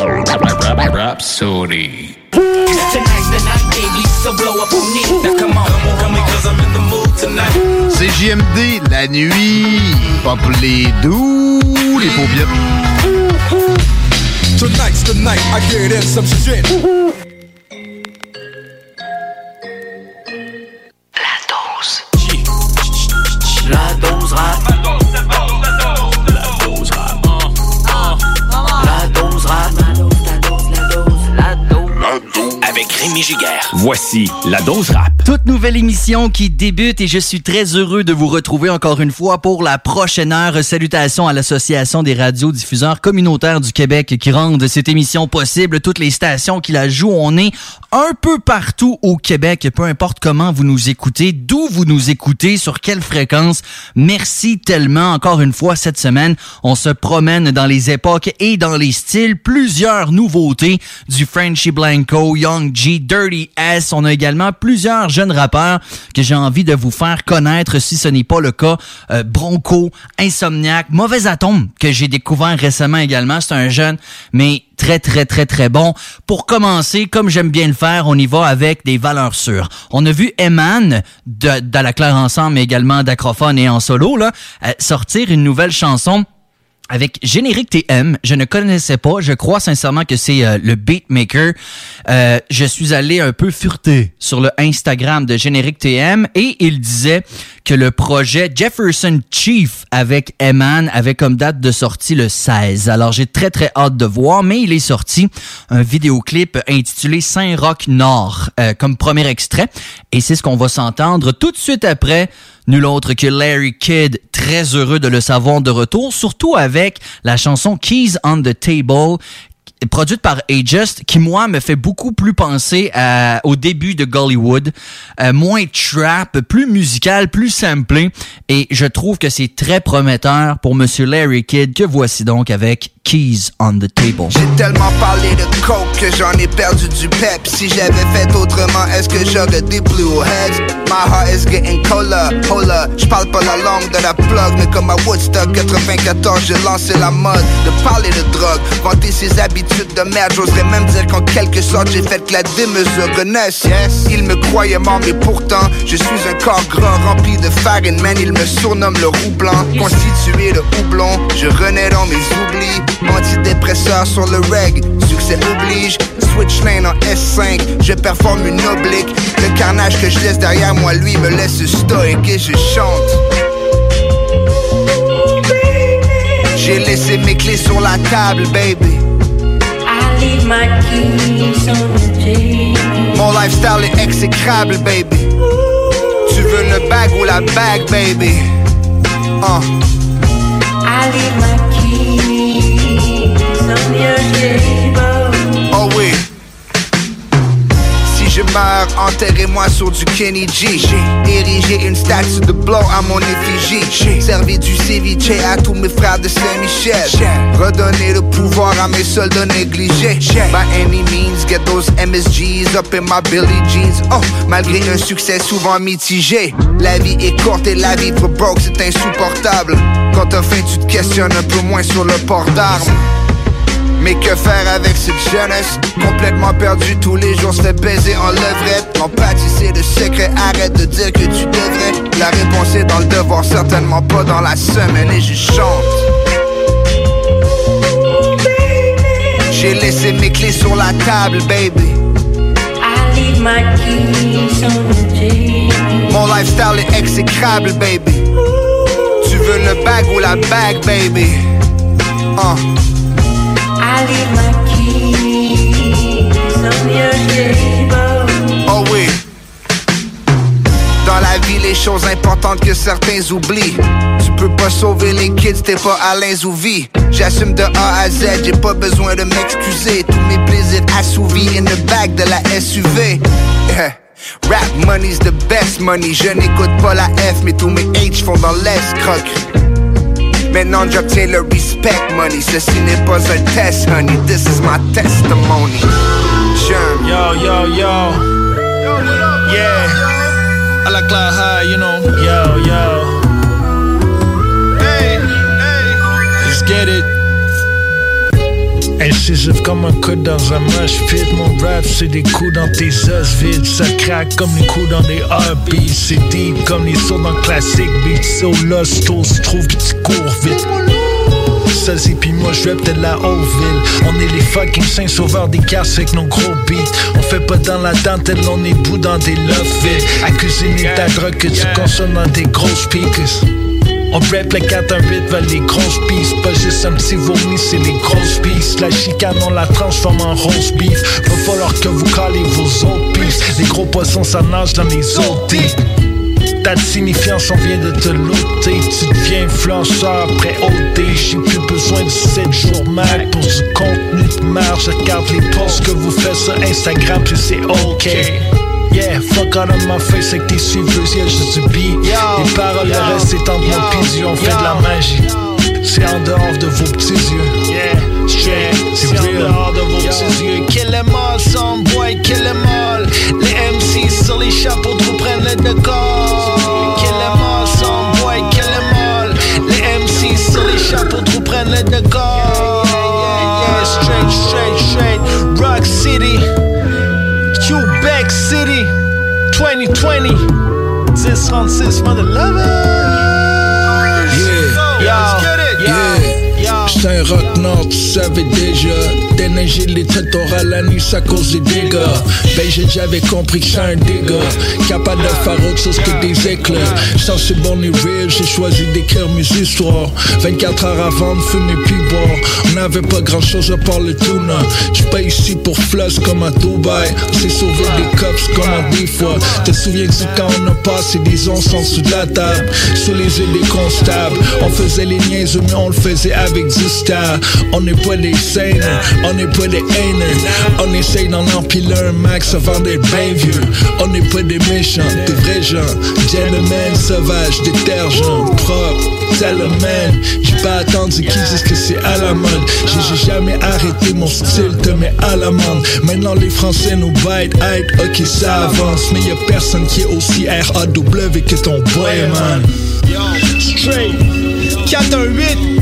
Rhapsody. Tonight's the night, baby, so blow up on it. Now come on, come on, cause I'm in the mood tonight. CJMD, la nuit. Pour les doux, les paupiètes. Tonight's the night I get in some shit. Rémi Giguère. Voici la dose rap. Toute nouvelle émission qui débute et je suis très heureux de vous retrouver encore une fois pour la prochaine heure. Salutations à l'Association des radiodiffuseurs communautaires du Québec qui rendent cette émission possible. Toutes les stations qui la jouent, on est un peu partout au Québec, peu importe comment vous nous écoutez, d'où vous nous écoutez, sur quelle fréquence. Merci tellement encore une fois cette semaine. On se promène dans les époques et dans les styles. Plusieurs nouveautés du Frenchy Blanco, Young G, Dirty S. On a également plusieurs jeunes rappeurs que j'ai envie de vous faire connaître si ce n'est pas le cas. Euh, Bronco, Insomniac, Mauvais Atome que j'ai découvert récemment également. C'est un jeune, mais très très très très bon. Pour commencer, comme j'aime bien le faire, on y va avec des valeurs sûres. On a vu Eman de, de la Claire ensemble, mais également d'Acrophone et en solo euh, sortir une nouvelle chanson avec Générique TM. Je ne connaissais pas. Je crois sincèrement que c'est euh, le beatmaker. Euh, je suis allé un peu fureter sur le Instagram de Générique TM et il disait que le projet Jefferson Chief avec Eman avait comme date de sortie le 16. Alors j'ai très très hâte de voir, mais il est sorti un vidéoclip intitulé Saint-Roch Nord euh, comme premier extrait et c'est ce qu'on va s'entendre tout de suite après nul autre que Larry Kidd, très heureux de le savoir de retour, surtout avec la chanson Keys on the Table produite par A-Just, qui moi me fait beaucoup plus penser à- au début de Gollywood, euh, moins trap, plus musical, plus samplé, et je trouve que c'est très prometteur pour Monsieur Larry Kidd, que voici donc avec Keys on the Table. J'ai tellement parlé de coke que j'en ai perdu du pep. Si j'avais fait autrement, est-ce que j'aurais des blue heads? My heart is getting colder, hold up. J'parle pas la langue de la plug, mais comme à Woodstock 94, j'ai lancé la mode de parler de drogue, vanter ses habitudes de merde. J'oserais même dire qu'en quelque sorte, j'ai fait que la démesure renaisse. Yes, il me croyait mort, mais pourtant, je suis un corps gras rempli de farine, man. Il me surnomme le roux blanc, constitué de houblon. Je renais dans mes oublis, antidépresseur sur le reg. Succès oblige, switch lane en S5. Je performe une oblique. Le carnage que je laisse derrière moi, lui, me laisse stoïque et je chante. J'ai laissé mes clés sur la table, baby. I leave my keys on the table. Mon lifestyle est exécrable, baby. Tu veux le bag ou la bag, baby? Uh. I leave my keys on your table. Je meurs, enterrez-moi sur du Kenny G. J'ai érigé une statue de blow à mon effigie. J'ai servi du ceviche à tous mes frères de Saint-Michel. Redonner le pouvoir à mes soldats négligés. By any means, get those MSGs up in my Billy jeans. Oh, malgré un succès souvent mitigé. La vie est courte et la vivre broke, c'est insupportable. Quand t'as faim, tu te questionnes un peu moins sur le port d'armes. Mais que faire avec cette jeunesse? Complètement perdu tous les jours, se fait baiser en levrette. L'empathie c'est le secret, arrête de dire que tu devrais. La réponse est dans le devoir, certainement pas dans la semaine Et je chante. J'ai laissé mes clés sur la table, baby. Mon lifestyle est exécrable, baby. Tu veux le bag ou la bag, baby? Uh. Oh oui. Dans la vie, les choses importantes que certains oublient. Tu peux pas sauver les kids, t'es pas Alain Zouvi. J'assume de A à Z, j'ai pas besoin de m'excuser. Tous mes plaisirs assouvis in the bag de la SUV. Rap money's the best money. Je n'écoute pas la F, mais tous mes H font dans l'escroquerie. Maintenant j'obtiens le respect money. Ceci n'est pas un test honey. This is my testimony. Germ Yo yo yo. Yeah. I like cloud high you know. Yo yo. Hey hey Let's get it Incisif comme un coude dans un moche pit Mon rap c'est des coups dans tes os vides. Ça craque comme les coups dans des RB C'est deep comme les sauts dans classique Beat so lost, se trouve que tu cours vite. Sazi pis moi je de la Haute-Ville On est les fucking saints sauveurs des casses avec nos gros beats. On fait pas dans la dentelle, on est bout dans des love cuisiner ta drogue que tu consommes dans des grosses speakers on rap le 418 vers les grosses pistes Pas juste un petit vomi, c'est les grosses pistes La chicane, on la transforme en rose beef. Va falloir que vous calez vos autres pistes Les gros poissons, ça nage dans les eaux Ta signifiance, on vient de te loter Tu deviens influenceur après OD J'ai plus besoin de 7 jours Mac Pour du contenu de marge. Je regarde les posts que vous faites sur Instagram Puis c'est ok Yeah, fuck out of my face avec tes suiveuses, yeah, du beat. Les paroles, le reste c'est entre mon pis on fait de la magie. C'est en dehors de vos petits yeux. Yeah, straight, c'est en dehors de vos petits yeux. Kill them all, some boy, kill them all. Les MC sur les chapeaux de prennent le décor. Kill them all, some boy, kill them all. Les MC sur les chapeaux de prennent le décor. Yeah, straight, straight, straight. Rock City. 2020 1036 for the lovers Saint Rock Nord, tu savais déjà. Déneiger les têtes à la nuit, ça cause des dégâts. Ben, j'ai j'avais compris que c'est un dégât. Capable de faire autre chose que des éclairs. Sans ces bonnes rires, j'ai choisi d'écrire mes histoires. 24 heures avant de fumer puis boire. On n'avait pas grand chose à part le tuna. Tu pas ici pour floss comme à Dubaï. C'est sauvé des cops comme à des fois. Te souviens que quand on a passé des ans en dessous de la table. Sous les yeux des constables. On faisait les niaises, mais on le faisait avec 10 on n'est pas des scènes, on n'est pas des haineux. On essaye d'en empiler un max avant d'être bien vieux. On n'est pas des méchants, des vrais gens. Gentlemen, sauvages, détergents, propres, tellement. J'ai pas attendu qu'ils disent que c'est à la mode. J'ai jamais arrêté mon style, te mets à la mode Maintenant les Français nous bite, hype, ok ça avance. Mais y a personne qui est aussi R-A-W que ton boy, man. Straight 418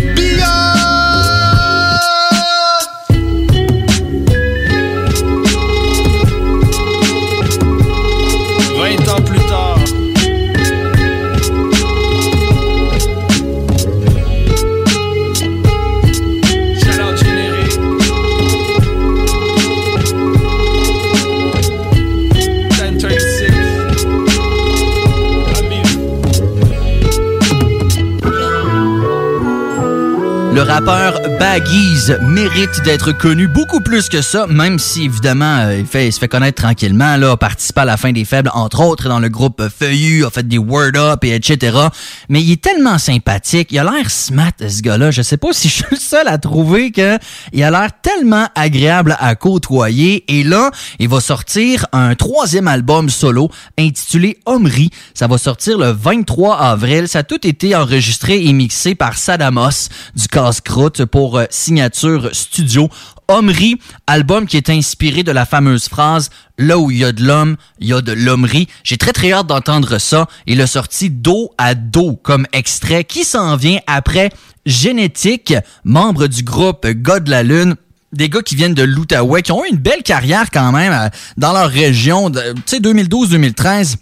Le rappeur Baggies mérite d'être connu beaucoup plus que ça, même si évidemment euh, il, fait, se fait connaître tranquillement, là, a participé à la fin des faibles, entre autres dans le groupe Feuillu, a fait des Word Up et etc. Mais il est tellement sympathique, il a l'air smart ce gars-là. Je sais pas si je suis le seul à trouver que il a l'air tellement agréable à côtoyer. Et là, il va sortir un troisième album solo intitulé Omri. Ça va sortir le 23 avril. Ça a tout été enregistré et mixé par Sadamos du Casse-Croûte pour euh, signature studio. Omri, album qui est inspiré de la fameuse phrase Là où il y a de l'homme, il y a de l'hommerie. J'ai très très hâte d'entendre ça. Il a sorti dos à dos comme extrait qui s'en vient après Génétique, membre du groupe God de la Lune. des gars qui viennent de l'Outaouais, qui ont eu une belle carrière quand même euh, dans leur région, tu sais, 2012-2013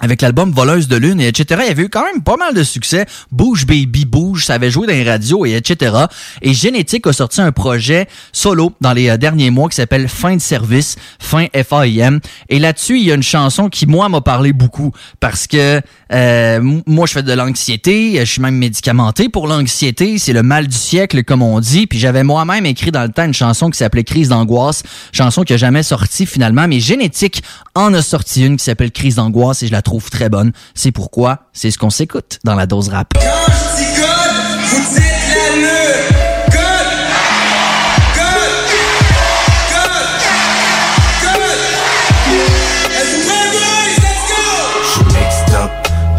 avec l'album Voleuse de Lune et etc. Il y avait eu quand même pas mal de succès. Bouge Baby Bouge, ça avait joué dans les radios et etc. Et Génétique a sorti un projet solo dans les euh, derniers mois qui s'appelle Fin de service, Fin F-A-I-M. Et là-dessus, il y a une chanson qui, moi, m'a parlé beaucoup parce que euh, moi, je fais de l'anxiété, je suis même médicamenté pour l'anxiété, c'est le mal du siècle, comme on dit. Puis j'avais moi-même écrit dans le temps une chanson qui s'appelait Crise d'angoisse, chanson qui a jamais sorti finalement, mais Génétique en a sorti une qui s'appelle Crise d'angoisse et je la trouve très bonne. C'est pourquoi c'est ce qu'on s'écoute dans la dose rap.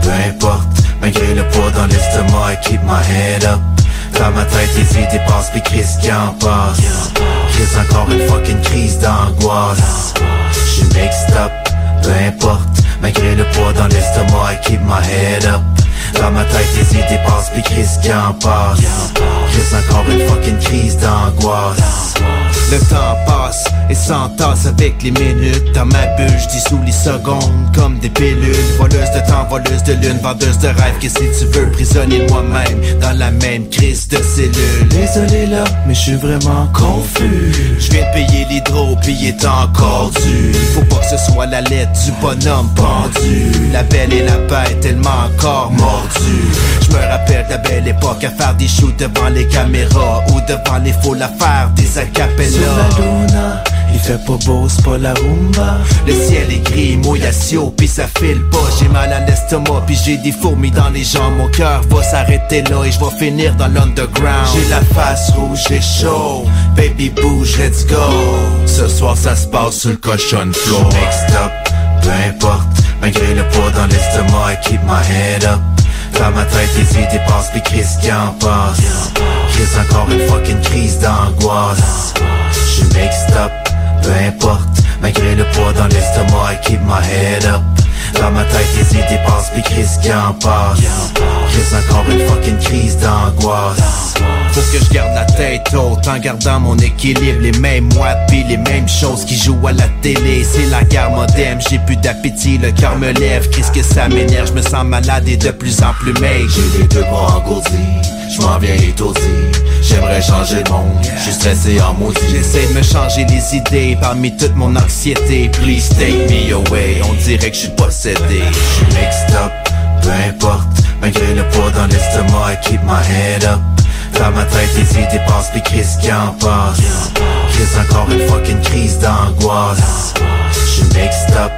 peu importe. Malgré le poids dans l'estomac, I keep my head up. Dans ma tête, les idées passent, puis Chris qui en passe? Chris encore une fucking crise d'angoisse. J'suis mixed up, peu importe Malgré le poids dans l'estomac, I keep my head up. Dans ma tête, les idées passent, puis Chris qui en passe. Chris encore une fucking crise d'angoisse. Le temps passe et s'entasse avec les minutes. Dans ma bulle, dissous les secondes comme des pilules. Voleuse de temps, voleuse de lune, vendeuse de rêve Que si tu veux, prisonnier moi-même Dans la même crise de cellules. Désolé là, mais je suis vraiment confus. Je viens payer l'hydro, puis est encore dû. Faut pas que ce soit la lettre du bonhomme pendu. La belle et la bête, tellement encore mordu Je me rappelle de la belle époque à faire des shoots devant les caméras Ou devant les faux l'affaire des acapellas il fait pas beau, c'est pas la rumba. Le ciel est gris, mouillassio, pis ça file pas. J'ai mal à l'estomac, pis j'ai des fourmis dans les jambes. Mon cœur va s'arrêter là et je vais finir dans l'underground. J'ai la face rouge, j'ai chaud. Baby bouge, let's go. Ce soir ça se passe sur le cochon floor. Mixed up, peu importe. Malgré le poids dans l'estomac, I keep my head up. Dans ma tête, les idées passent, pis Chris qui en passe. Chris encore une fucking crise d'angoisse. J'suis mixed up, peu importe Malgré le poids dans l'estomac, I keep my head up. Dans ma tête, les idées passent, pis Chris qui en passe? Chris encore une fucking crise d'angoisse. Faut que je garde la tête haute en gardant mon équilibre. Les mêmes mois pis les mêmes choses qui jouent à la télé. C'est la guerre moderne, j'ai plus d'appétit, le cœur me lève. Qu'est-ce que ça m'énerve, je me sens malade et de plus en plus maigre. J'ai les deux bras engourdis, je m'en viens étourdi. J'aimerais changer le monde, je suis stressé en maudit. J'essaie de me changer les idées parmi toute mon anxiété. Please take me away, on dirait que je suis possédé. Je suis mixed up, peu importe. Malgré le poids dans l'estomac, I keep my head up. Dans ma tête, les idées passent, pis Chris qui en passe? Chris encore une fucking crise d'angoisse. J'suis mixed up,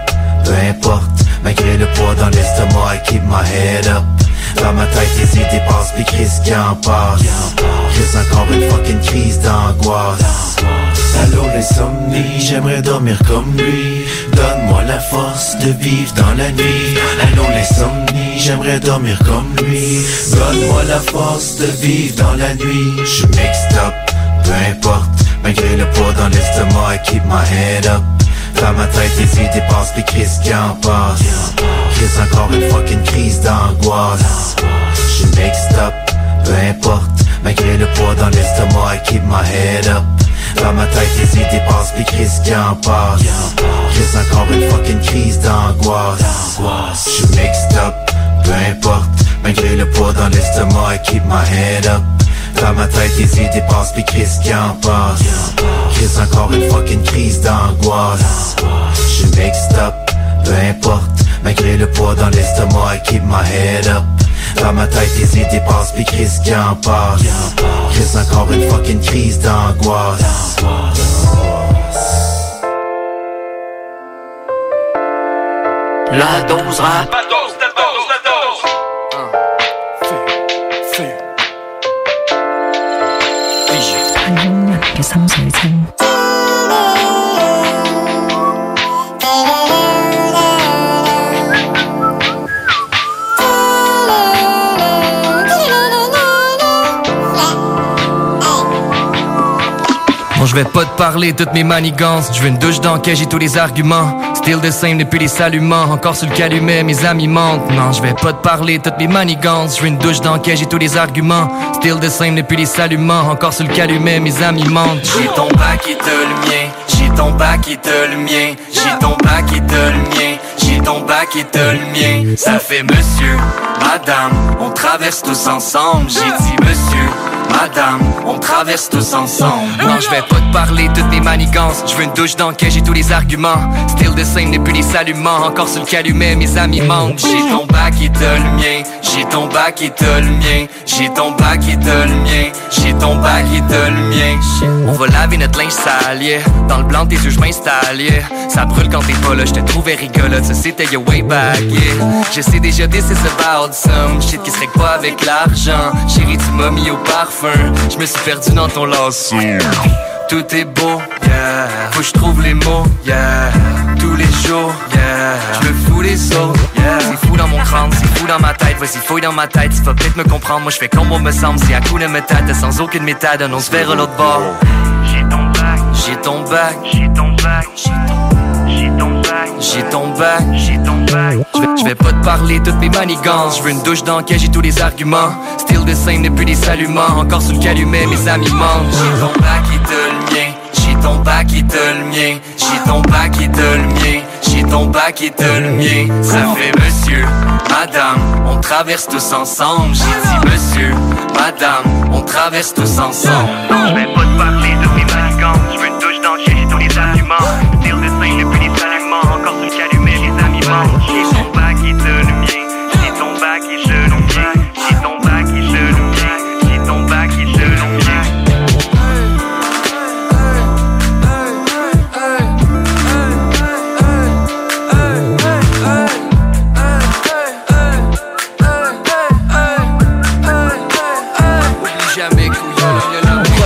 peu importe. Malgré le poids dans l'estomac, I keep my head up dans ma tête, les idées passent, pis Chris qui en passe? Chris encore une fucking crise d'angoisse. Allô l'insomnie, j'aimerais dormir comme lui. Donne-moi la force de vivre dans la nuit. Allô l'insomnie, j'aimerais dormir comme lui. Donne-moi la force de vivre dans la nuit. J'suis mixed up, peu importe. Malgré le poids dans l'estomac, I keep my head up. Dans ma tête, les idées passent, pis qui en passe? Chris encore une fucking crise d'angoisse. J'suis mixed up, peu importe Malgré le poids dans l'estomac, I keep my head up. Dans ma tête, les idées passent, pis Chris qui en passe. Chris encore une fucking crise d'angoisse. J'suis mixed up, peu importe Malgré le poids dans l'estomac, I keep my head up. Dans ma tête, les idées passent, pis Chris qui en passe. Chris encore une fucking crise d'angoisse. J'suis mixed up, peu importe Malgré le poids dans l'estomac, I keep my head up. Dans ma tête, les idées passent, pis Chris qui en passe? Chris encore une fucking crise d'angoisse. La dose rap. La dose, je vais pas te parler toutes mes manigances. Je veux une douche d'enquête, j'ai tous les arguments. Still the same depuis les saluments. Encore sur le calumet, mes amis mentent. Non, je vais pas te parler toutes mes manigances. Je veux une douche d'enquête, j'ai tous les arguments. Still the same depuis les saluments. Encore sur le calumet, mes amis mentent. J'ai ton bac et te le mien. J'ai ton bac et te le mien. J'ai ton bac et te le mien. J'ai ton bac et te le mien. Ça fait monsieur, madame, on traverse tous ensemble. J'ai dit monsieur, madame, on traverse tous ensemble. Non, je vais pas te parler toutes mes manigances. Je veux une douche d'enquête, j'ai tous les arguments. Still the same depuis les saluments. Encore sur le calumet, mes amis mentent. J'ai ton bac et te le mien. J'ai ton bac et te le mien. J'ai ton bac et te le mien. Ton bac et te le mien. On va laver notre linge sale, yeah. Dans le blanc tes yeux, je m'installe, yeah. Ça brûle quand t'es pas là, je te trouvais rigolote, ça c'était your way back, yeah. Je sais déjà this is about some shit qui serait pas avec l'argent. Chérie, tu m'as mis au parfum, je me suis perdu dans ton lasso. Tout est beau, yeah. Faut que je trouve les mots, yeah. Tous les jours, yeah. Je me fous les sauts, yeah. C'est fou dans mon crâne, c'est fou dans ma tête. Vas-y, fouille dans ma tête, tu vas peut-être me comprendre. Moi, je fais comme on me semble. C'est à coup de méthode, sans aucune méthode. On se verra l'autre bord. J'ai ton bac, j'ai ton bac, j'ai ton bac, j'ai ton bac, j'ai ton bac, j'ai ton bac. Je vais pas te parler toutes mes manigances. Je veux une douche d'enquête, j'ai tous les arguments. Still the same depuis les saluments. Encore sous le calumet, mes amis mentent. J'ai ton bac et te ton bac et te le mien. J'ai ton bac et te le mien. J'ai ton bac et te le mien. Ça fait monsieur, madame, on traverse tous ensemble. J'ai dit monsieur, madame, on traverse tous ensemble. Non, je vais pas te parler de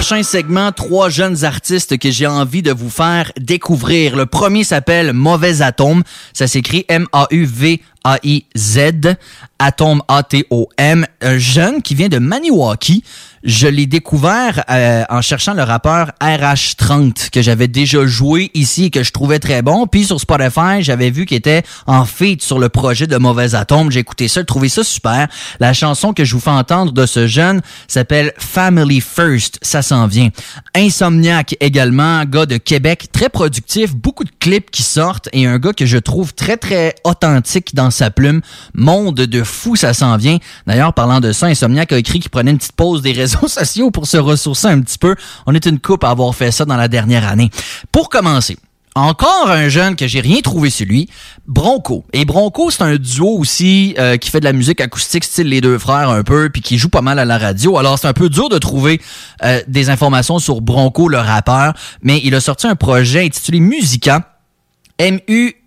Prochain segment, trois jeunes artistes que j'ai envie de vous faire découvrir. Le premier s'appelle Mauvais Atome. Ça s'écrit M-A-U-V A-I-Z, Atome A-T-O-M, un jeune qui vient de Maniwaki. Je l'ai découvert euh, en cherchant le rappeur RH30 que j'avais déjà joué ici et que je trouvais très bon. Puis sur Spotify, j'avais vu qu'il était en feat sur le projet de Mauvais Atome. J'ai écouté ça, trouvé ça super. La chanson que je vous fais entendre de ce jeune s'appelle Family First. Ça s'en vient. Insomniac également, gars de Québec, très productif, beaucoup de clips qui sortent et un gars que je trouve très très authentique dans sa plume. Monde de fou, ça s'en vient. D'ailleurs, parlant de ça, Insomniac a écrit qu'il prenait une petite pause des réseaux sociaux pour se ressourcer un petit peu. On est une coupe à avoir fait ça dans la dernière année. Pour commencer, encore un jeune que j'ai rien trouvé sur lui, Bronco. Et Bronco, c'est un duo aussi euh, qui fait de la musique acoustique, style les deux frères un peu, puis qui joue pas mal à la radio. Alors c'est un peu dur de trouver euh, des informations sur Bronco, le rappeur, mais il a sorti un projet intitulé Musica, M-U-S-I-Q-C-A,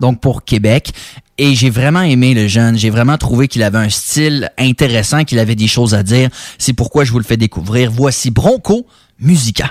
donc pour Québec. Et j'ai vraiment aimé le jeune. J'ai vraiment trouvé qu'il avait un style intéressant, qu'il avait des choses à dire. C'est pourquoi je vous le fais découvrir. Voici Bronco Musica.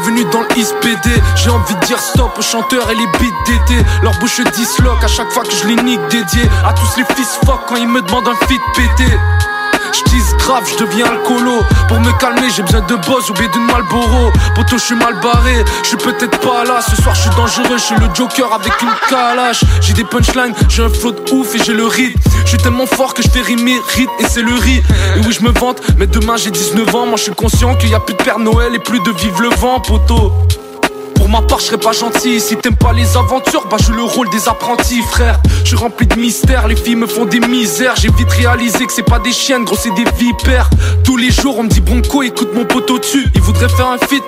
Bienvenue dans le East PD J'ai envie de dire stop aux chanteurs et les beats d'été Leur bouche disloque à chaque fois que je les nique dédié À tous les fils fuck quand ils me demandent un feat pété J'dis grave, je deviens alcoolo. Pour me calmer j'ai besoin de boss ou bien d'une Malboro Poto je suis mal barré, je suis peut-être pas là. Ce soir je suis dangereux, je suis le Joker avec une calache. J'ai des punchlines, j'ai un flow ouf et j'ai le rythme. Je suis tellement fort que je fais rimer rythme et c'est le riz Et oui je me vante, mais demain j'ai 19 ans. Moi je suis conscient qu'il y a plus de Père Noël et plus de vive le vent poto ma part, je serais pas gentil. Si t'aimes pas les aventures, bah je joue le rôle des apprentis, frère. Je suis rempli de mystères, les filles me font des misères. J'ai vite réalisé que c'est pas des chiennes, gros, c'est des vipères. Tous les jours, on me dit Bronco, écoute mon poteau dessus. Il voudrait faire un feat,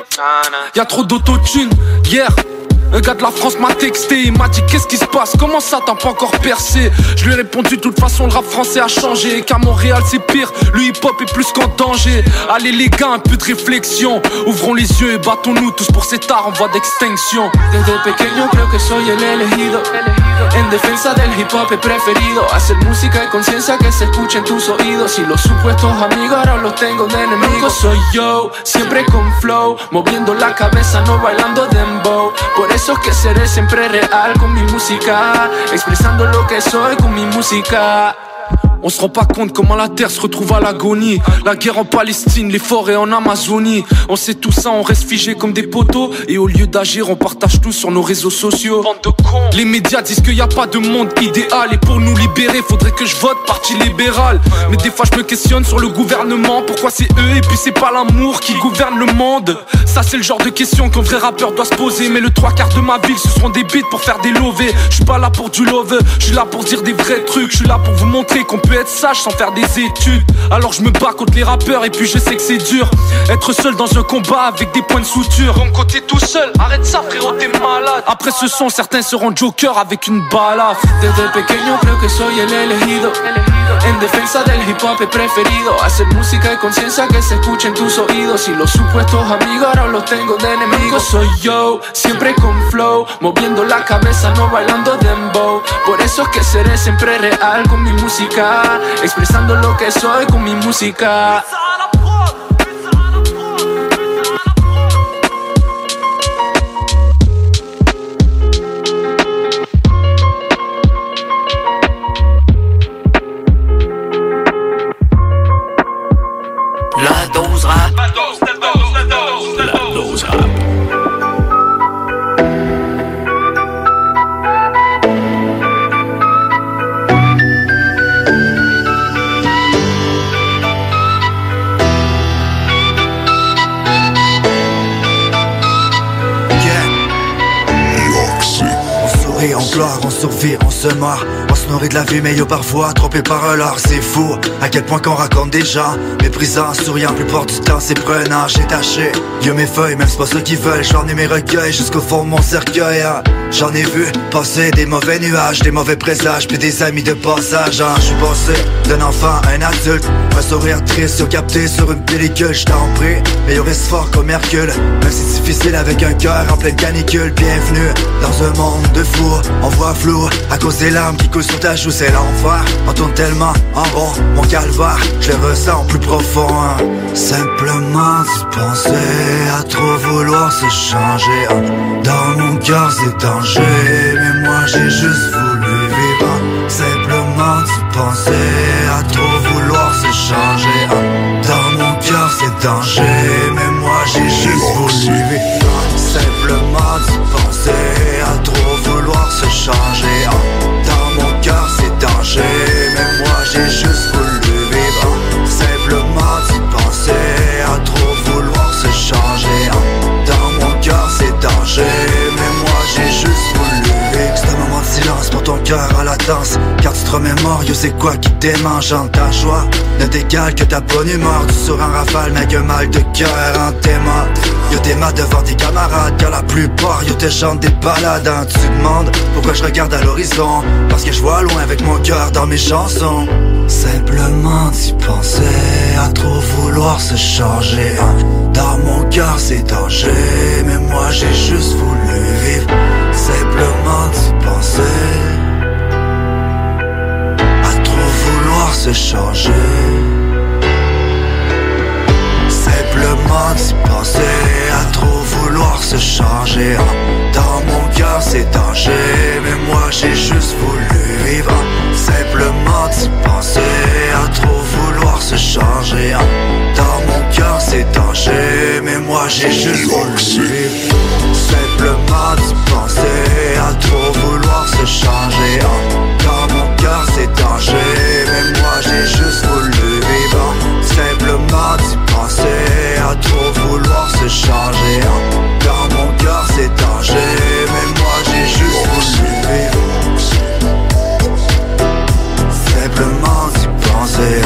y a trop d'autotune. Hier, Un gars de la France m'a texté, il m'a dit qu'est-ce qui se passe, comment ça t'as pas encore percé? Je lui ai répondu de toute façon le rap français a changé. Qu'à Montréal c'est pire, le hip hop est plus qu'en danger. Allez les gars, un peu de réflexion. Ouvrons les yeux et battons-nous tous pour cet art en voie d'extinction. Desde pequeño creo que soy el elegido. En defensa del hip hop he preferido. Hacer música y conciencia que se escuche en tus oídos. Y los supuestos amigos ahora los tengo de enemigos Soy yo, siempre con flow. Moviendo la cabeza, no bailando dembow. Por eso es que seré siempre real con mi música Expresando lo que soy con mi música On se rend pas compte comment la terre se retrouve à l'agonie. La guerre en Palestine, les forêts en Amazonie. On sait tout ça, on reste figé comme des poteaux. Et au lieu d'agir, on partage tout sur nos réseaux sociaux. Les médias disent qu'il n'y a pas de monde idéal. Et pour nous libérer, faudrait que je vote parti libéral. Mais des fois, je me questionne sur le gouvernement. Pourquoi c'est eux et puis c'est pas l'amour qui gouverne le monde? Ça, c'est le genre de question qu'un vrai rappeur doit se poser. Mais le trois quarts de ma ville, ce seront des beats pour faire des lovés. Je suis pas là pour du love, je suis là pour dire des vrais trucs. Je suis là pour vous montrer qu'on peut être sage sans faire des études. Alors je me bats contre les rappeurs et puis je sais que c'est dur. Être seul dans un combat avec des points de suture. Mon côté tout seul, arrête ça frérot, t'es malade. Après ce son, certains seront joker avec une balafre. Desde pequeño creo que soy el elegido En defensa del hip hop he preferido Hacer música y conciencia que se escuche en tus oídos Y los supuestos amigos ahora los tengo de enemigos Soy yo, siempre con flow Moviendo la cabeza, no bailando dembow Por eso es que seré siempre real con mi música Expresando lo que soy con mi música on se marre. On se nourrit de la vie mais yo parfois trompé par l'art C'est fou. À quel point qu'on raconte gens Méprisant, souriant, plupart du temps c'est prenant J'ai taché, yo mes feuilles, même c'est pas ceux qui veulent J'en ai mes recueils jusqu'au fond de mon cercueil hein. J'en ai vu passer des mauvais nuages, des mauvais présages Puis des amis de passage hein. Je suis passé d'un enfant à un adulte Un sourire triste, capté sur une pellicule Je t'en prie, mais reste fort comme Hercule Même si c'est difficile avec un cœur en pleine canicule Bienvenue dans un monde de fou On voit flou à cause des larmes qui coulent sur ta joue C'est l'enfer, on tourne tellement en rond Mon calvaire, je le ressens plus profond hein. Simplement pensais à trop vouloir se changer hein. Dans mon cœur c'est Mais moi j'ai juste voulu vivre. Simplement tu pensais à trop vouloir se changer. Dans mon cœur c'est danger Mais moi j'ai juste voulu vivre. Simplement tu pensais à trop vouloir se changer Car tu te remémores, yo c'est quoi qui démange en ta joie? Ne t'égale que ta bonne humeur. Tu sur un rafale mais qu'un mal de cœur en tes mains Yo t'es devant tes camarades Car la plupart yo te chantent des balades hein. Tu demandes pourquoi je regarde à l'horizon? Parce que je vois loin avec mon cœur dans mes chansons. Simplement tu pensais à trop vouloir se changer hein. Dans mon cœur c'est danger Mais moi j'ai juste voulu vivre. Simplement tu pensais se changer Simplement tu pensais à trop vouloir se changer. Dans mon cœur c'est danger Mais moi j'ai juste voulu vivre Simplement tu pensais à trop vouloir se changer. Dans mon cœur c'est danger Mais moi j'ai juste voulu vivre Simplement tu pensais à trop vouloir se changer. Dans mon cœur c'est danger J'ai juste voulu vivre Simplement tu pensais à trop vouloir se changer. Dans mon cœur c'est danger Mais moi j'ai juste voulu vivre Simplement tu pensais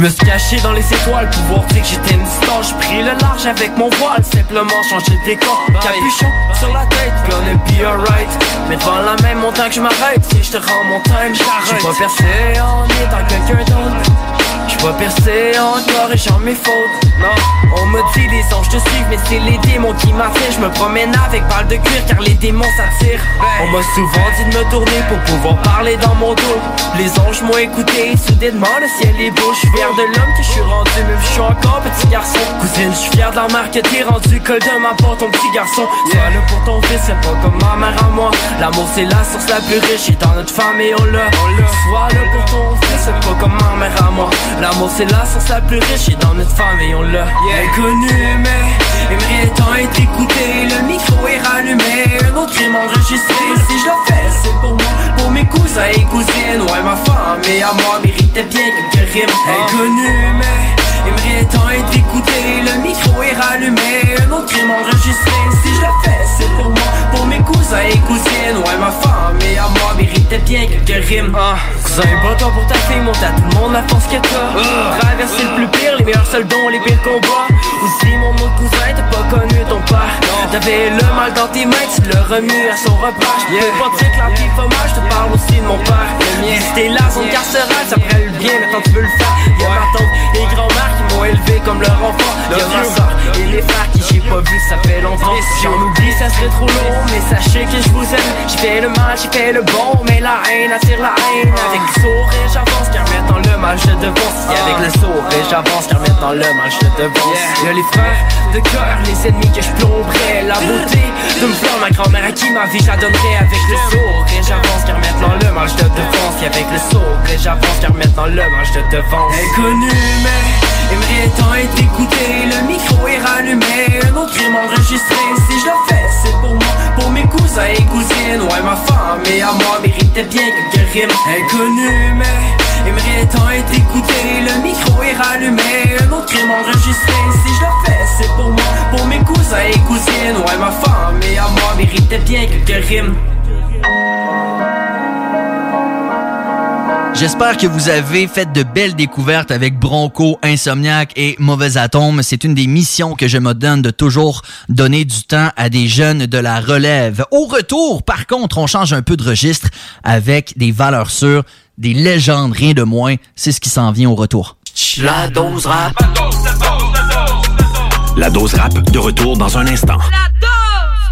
me suis caché dans les étoiles pour voir dire que j'étais une star. J'ai pris le large avec mon voile, simplement changer de décor. Capuchon sur la tête, gonna be alright. Mais devant la même montagne que je m'arrête. Si je te rends mon time, j'arrête pas percé en étant quelqu'un d'autre J'suis pas percé en corrigeant mes fautes. Non, on me dit les anges te suivent Mais c'est les démons qui m'attirent. Je me promène avec balle de cuir car les démons s'attirent. On m'a souvent dit de me tourner pour pouvoir parler dans mon dos. Les anges m'ont écouté, soudainement le ciel est beau. Je suis fier de l'homme que je suis rendu Même je suis encore petit garçon. Cousine, je suis fier de la que t'es rendu Col de ma porte, ton petit garçon. Sois là pour ton fils, c'est pas comme ma mère à moi. L'amour c'est la source la plus riche. Et dans notre famille on l'a. Sois là pour ton fils, c'est pas comme ma mère à moi. L'amour c'est la source la plus riche. Et dans notre famille on l'a Inconnu mais aimerait tant être écouté Le micro est rallumé, un autre crime enregistré Si je le fais c'est pour moi, pour mes cousins et cousines. Ouais ma femme et à moi méritait bien quelques rimes Inconnu mais aimerait tant être écouté Le micro est rallumé, un autre crime enregistré Si je le fais c'est pour moi, pour mes cousins et cousines Ouais ma femme et à moi méritait bien quelques rimes. Cousin, pas pour ta fille, monte à tout le monde la force que t'as. Traverser le plus pire, les meilleurs soldats ont les pires combats. Aussi mon autre cousin, t'as pas connu ton père. T'avais le mal dans tes mains, tu le remis à son repas Je peux pas dire que la mal, je te parle aussi de mon père. Visiter la zone carcérale, ça ferait le bien, maintenant tu veux le faire Y'a ma tante et grand-mère qui m'ont élevé comme leur enfant. Y'a ma soeur et les frères qui j'ai pas vu, ça fait longtemps Si on oublie, ça serait trop long, mais sachez que je vous aime. J'ai fait le mal, j'ai fait le bon, mais la haine attire la haine. Avec le sourire, j'avance, car maintenant le mal je devance. Et avec le sourire, j'avance, car maintenant le mal je devance. Y'a les frères de cœur, les ennemis que je plomberai La beauté de me faire ma grand-mère à qui ma vie j'adonnerai Avec le sourire, j'avance, car maintenant le mal je devance. Et avec le sourire, j'avance, car maintenant le mal je devance. Inconnu, aimerait tant être écouté. Le micro est rallumé, un autre crime enregistré. Si je le fais, c'est pour moi, pour mes cousins et cousines. Ouais, ma femme et à moi méritait bien quelques rimes Inconnu, mais aimerait tant être écouté. Le micro est rallumé, un autre crime enregistré. Si je le fais, c'est pour moi, pour mes cousins et cousines. Ouais, ma femme et à moi méritait bien quelques rimes J'espère que vous avez fait de belles découvertes avec Bronco, Insomniac et Mauvais Atome. C'est une des missions que je me donne de toujours donner du temps à des jeunes de la relève. Au retour, par contre, on change un peu de registre avec des valeurs sûres, des légendes, rien de moins. C'est ce qui s'en vient au retour. La dose rap. La dose rap de retour dans un instant.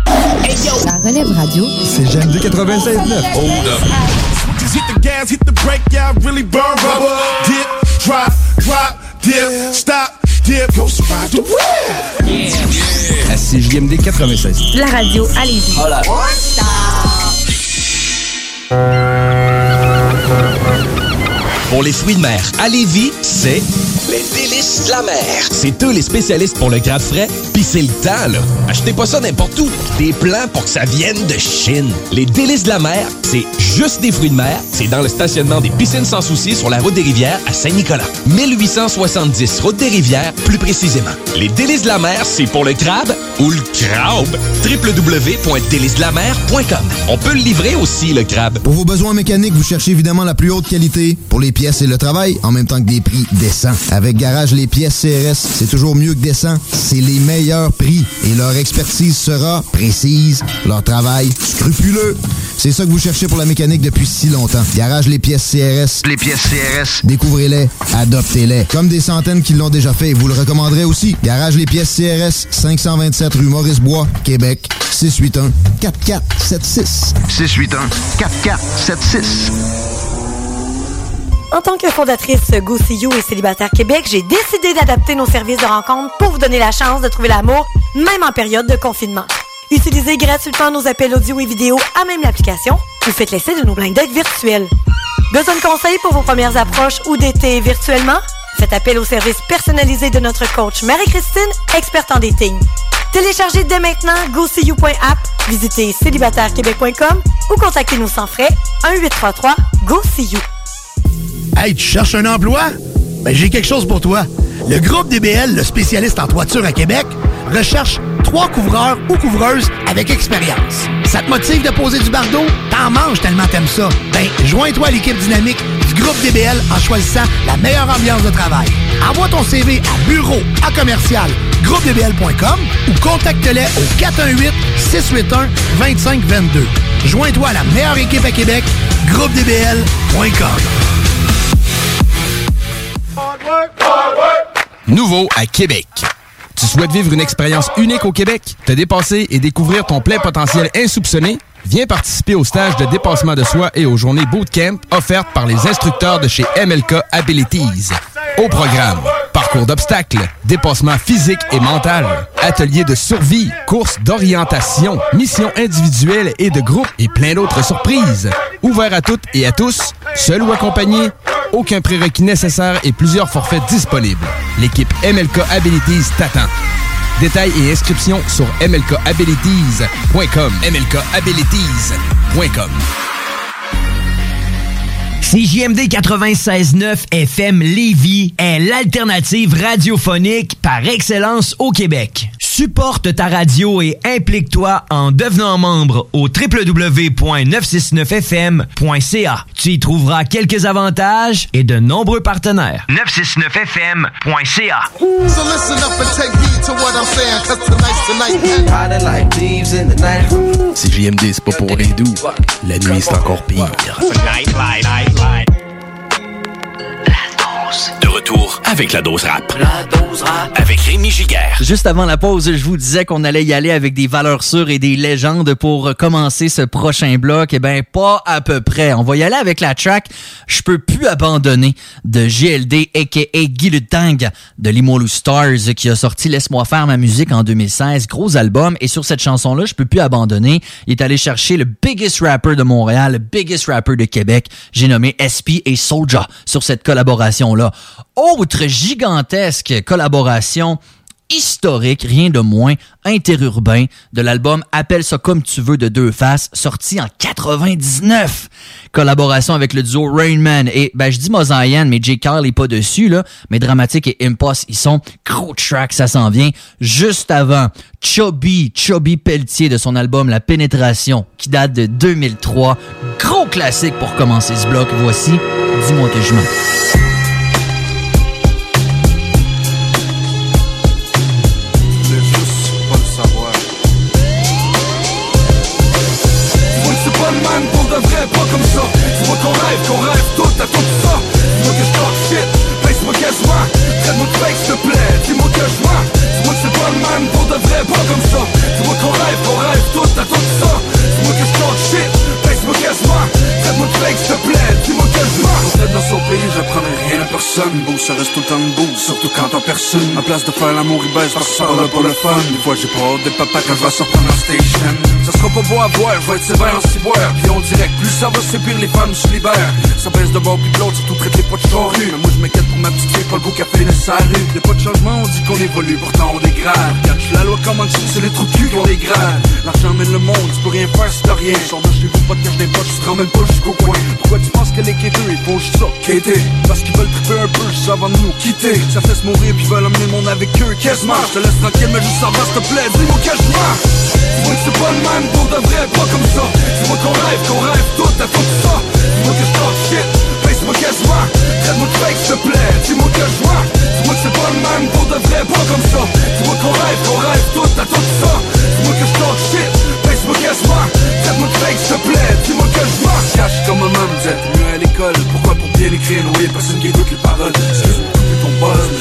La relève radio. C'est du 96.9. Hit the gas, hit the brake, yeah, I really burn rubber. Dip, drop, drop, dip, stop, dip, go ride the wheel. À CJMD 96. La radio, allez-y. Voilà. Pour les fruits de mer à Lévis, c'est les délices de la mer. C'est eux les spécialistes pour le crabe frais, pis c'est le temps, là. Achetez pas ça n'importe où. Des plans pour que ça vienne de Chine. Les délices de la mer, c'est juste des fruits de mer. C'est dans le stationnement des piscines sans souci sur la route des rivières à Saint-Nicolas. 1870 route des rivières, plus précisément. Les délices de la mer, c'est pour le crabe ou le crabe. www.délicesdelamer.com. On peut le livrer aussi, le crabe. Pour vos besoins mécaniques, vous cherchez évidemment la plus haute qualité pour les pièces et le travail, en même temps que des prix décents. Avec Garage Les Pièces CRS, c'est toujours mieux que décent. C'est les meilleurs prix et leur expertise sera précise, leur travail scrupuleux. C'est ça que vous cherchez pour la mécanique depuis si longtemps. Garage Les Pièces CRS. Les pièces CRS. Découvrez-les, adoptez-les. Comme des centaines qui l'ont déjà fait, vous le recommanderez aussi. Garage Les Pièces CRS, 527 rue Maurice-Bois, Québec, 681 4476. 681 4476. En tant que fondatrice Go See You et Célibataire Québec, j'ai décidé d'adapter nos services de rencontre pour vous donner la chance de trouver l'amour, même en période de confinement. Utilisez gratuitement nos appels audio et vidéo à même l'application ou faites l'essai de nos blind dates virtuels. Besoin de conseils pour vos premières approches ou d'été virtuellement? Faites appel au service personnalisé de notre coach Marie-Christine, experte en dating. Téléchargez dès maintenant GoSeeYou.app, visitez célibatairequebec.com ou contactez-nous sans frais 1-833-GO-SEE-YOU. Hey, tu cherches un emploi? Ben, j'ai quelque chose pour toi. Le groupe DBL, le spécialiste en toiture à Québec, recherche trois couvreurs ou couvreuses avec expérience. Ça te motive de poser du bardeau? T'en manges tellement t'aimes ça. Ben, joins-toi à l'équipe dynamique du Groupe DBL en choisissant la meilleure ambiance de travail. Envoie ton CV à bureau à commercial groupedbl.com ou contacte-les au 418 681 2522. Joins-toi à la meilleure équipe à Québec, groupedbl.com. Nouveau à Québec. Tu souhaites vivre une expérience unique au Québec, te dépasser et découvrir ton plein potentiel insoupçonné? Viens participer au stage de dépassement de soi et aux journées bootcamp offertes par les instructeurs de chez MLK Abilities. Au programme, parcours d'obstacles, dépassement physique et mental, ateliers de survie, courses d'orientation, missions individuelles et de groupe et plein d'autres surprises. Ouvert à toutes et à tous, seul ou accompagné, aucun prérequis nécessaire et plusieurs forfaits disponibles. L'équipe MLK Abilities t'attend. Détails et inscriptions sur mlkabilities.com. mlkabilities.com. CJMD 96.9 FM Lévis est l'alternative radiophonique par excellence au Québec. Supporte ta radio et implique-toi en devenant membre au www.969fm.ca. Tu y trouveras quelques avantages et de nombreux partenaires. 969fm.ca. So listen up and take heed to what I'm saying, cause tonight's tonight. Riding like thieves in the night. CJMD, c'est pas pour les doux. La nuit, c'est encore pire. Retour avec la dose rap. La dose rap. Avec Rémi Giguère. Juste avant la pause, je vous disais qu'on allait y aller avec des valeurs sûres et des légendes pour commencer ce prochain bloc. Eh ben, pas à peu près. On va y aller avec la track Je peux plus abandonner de GLD, a.k.a. Guy Lutang de Limoilou Stars, qui a sorti Laisse-moi faire ma musique en 2016. Gros album. Et sur cette chanson-là, Je peux plus abandonner, il est allé chercher le biggest rapper de Montréal, le biggest rapper de Québec. J'ai nommé SP et Soulja sur cette collaboration-là. Autre gigantesque collaboration historique, rien de moins, interurbain, de l'album Appelle ça comme tu veux de Deux Faces, sorti en 99. Collaboration avec le duo Rainman et, ben, je dis Mosaïen, mais J. Carl est pas dessus, là, mais Dramatique et Impost, ils sont gros track, ça s'en vient. Juste avant, Chubby, Chubby Pelletier de son album La Pénétration, qui date de 2003. Gros classique pour commencer ce bloc. Voici, dis-moi que je mens. Dis-moi qu'on rêve, tout à tout ça. Dis-moi que je shit, face-moi quasiment. Traite-moi de fake, s'il te plaît, dis-moi que je mens. Dis-moi que c'est pas le même pour de vrai, pas comme ça. Dis-moi qu'on rêve, tout à tout ça. Dis-moi que je talk shit, face-moi quasiment. Traite-moi de fake, s'il te plaît, dis-moi que je dans son pays, j'apprendrai rien à personne. Beau, ça reste tout le temps beau, surtout quand t'en personne. À place de faire l'amour, il baisse, parce que là pour le fun. Des fois, j'ai hâte des papas quand je vais sortir la station. Ça sera pas beau à voir, je vais être sévère en ciboire. Puis on dirait plus ça va, c'est pire, les femmes se libèrent. Ça baisse de bord puis de l'autre, surtout traite les potes rue. Mais moi, je m'inquiète pour ma petite fille, pas le beau café de sa rue. Y'a pas de changement, on dit qu'on évolue, pourtant on dégrade. Regarde, la loi dessous, c'est les trous de cul qu'on dégrade. L'argent mène le monde, tu peux rien faire si t'as rien. De chez vous, pas de cache des poches, tu te même pas jusqu'au coin. Pourquoi tu penses que les quêteux, ils font juste ça? Parce qu'ils veulent triper un peu, juste avant de nous quitter. Ça fait se mourir, puis veulent emmener monde avec eux, quasiment. Je te laisse tranquille, mais juste va, s'il te plaît, dis-moi que je mens. Dis-moi que c'est pas le même pour de vrai, pas comme ça. Dis-moi qu'on rêve, qu'on rêve tout à tout ça. Dis-moi que je talk shit, face-moi quasiment. Traite-moi de fake, s'il te plaît, dis-moi que je mens. Dis-moi que c'est pas le même pour de vrai, pas comme ça. Dis-moi qu'on rêve, qu'on rêve tout à tout ça. Dis-moi que je talk shit, face-moi quasiment. Traite-moi de fake, s'il te plaît, dis-moi que je mens. Cache comme un homme, vous êtes mieux à l'école. Pourquoi pour bien écrire, y'a personne qui écoute les paroles. Excuse-moi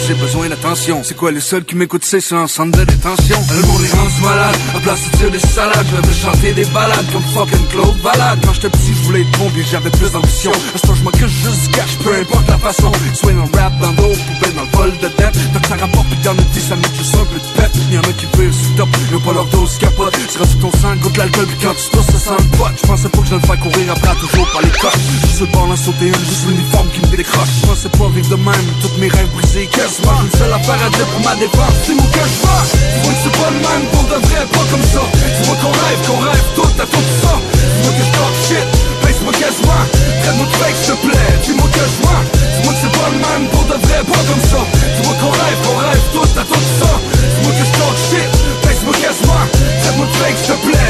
j'ai besoin d'attention. C'est quoi les seuls qui m'écoutent, c'est un centre de détention. Le monde est rendu malade, à place de tirer des salades, je vais chanter des balades comme fucking Claude Balade. Quand j'étais petit, je voulais être bon, j'avais plus d'ambition. À ce temps, je cache juste cash, peu importe la façon. Dans le rap, dans l'eau, poubelle dans le vol de dette. Tant que ça rapporte, puis dans le 10, ça met juste un peu de pète. Y'en a qui veulent sur top, y'ont pas leur dose capote. C'est sur ton sang, goûte l'alcool, puis quand tu tousses, ça sent le pot. J'pensais pas que je le faire courir après, toujours par les coches. Je suis le bord d'en sauter une, juste l'uniforme qui me décroche. Je pensais pas vivre de même, toutes mes rêves brisés, quasiment. Une seule affaire à dire pour ma défense, c'est mon que je vois. Dis-moi que c'est pas le même pour de vrai, pas comme ça. Dis-moi qu'on rêve, qu'on rêve tout à tout ça. Dis-moi que je talk shit, baisse-moi quasiment. Traite-moi de fake, s'il te plaît, dis-moi que je vois. Dis-moi que c'est pas le même pour de vrai, pas comme ça. Dis-moi qu'on rêve, qu'on rêve tout à tout ça. Dis-moi que je talk shit, baisse-moi quasiment. Traite-moi de fake, s'il te plaît,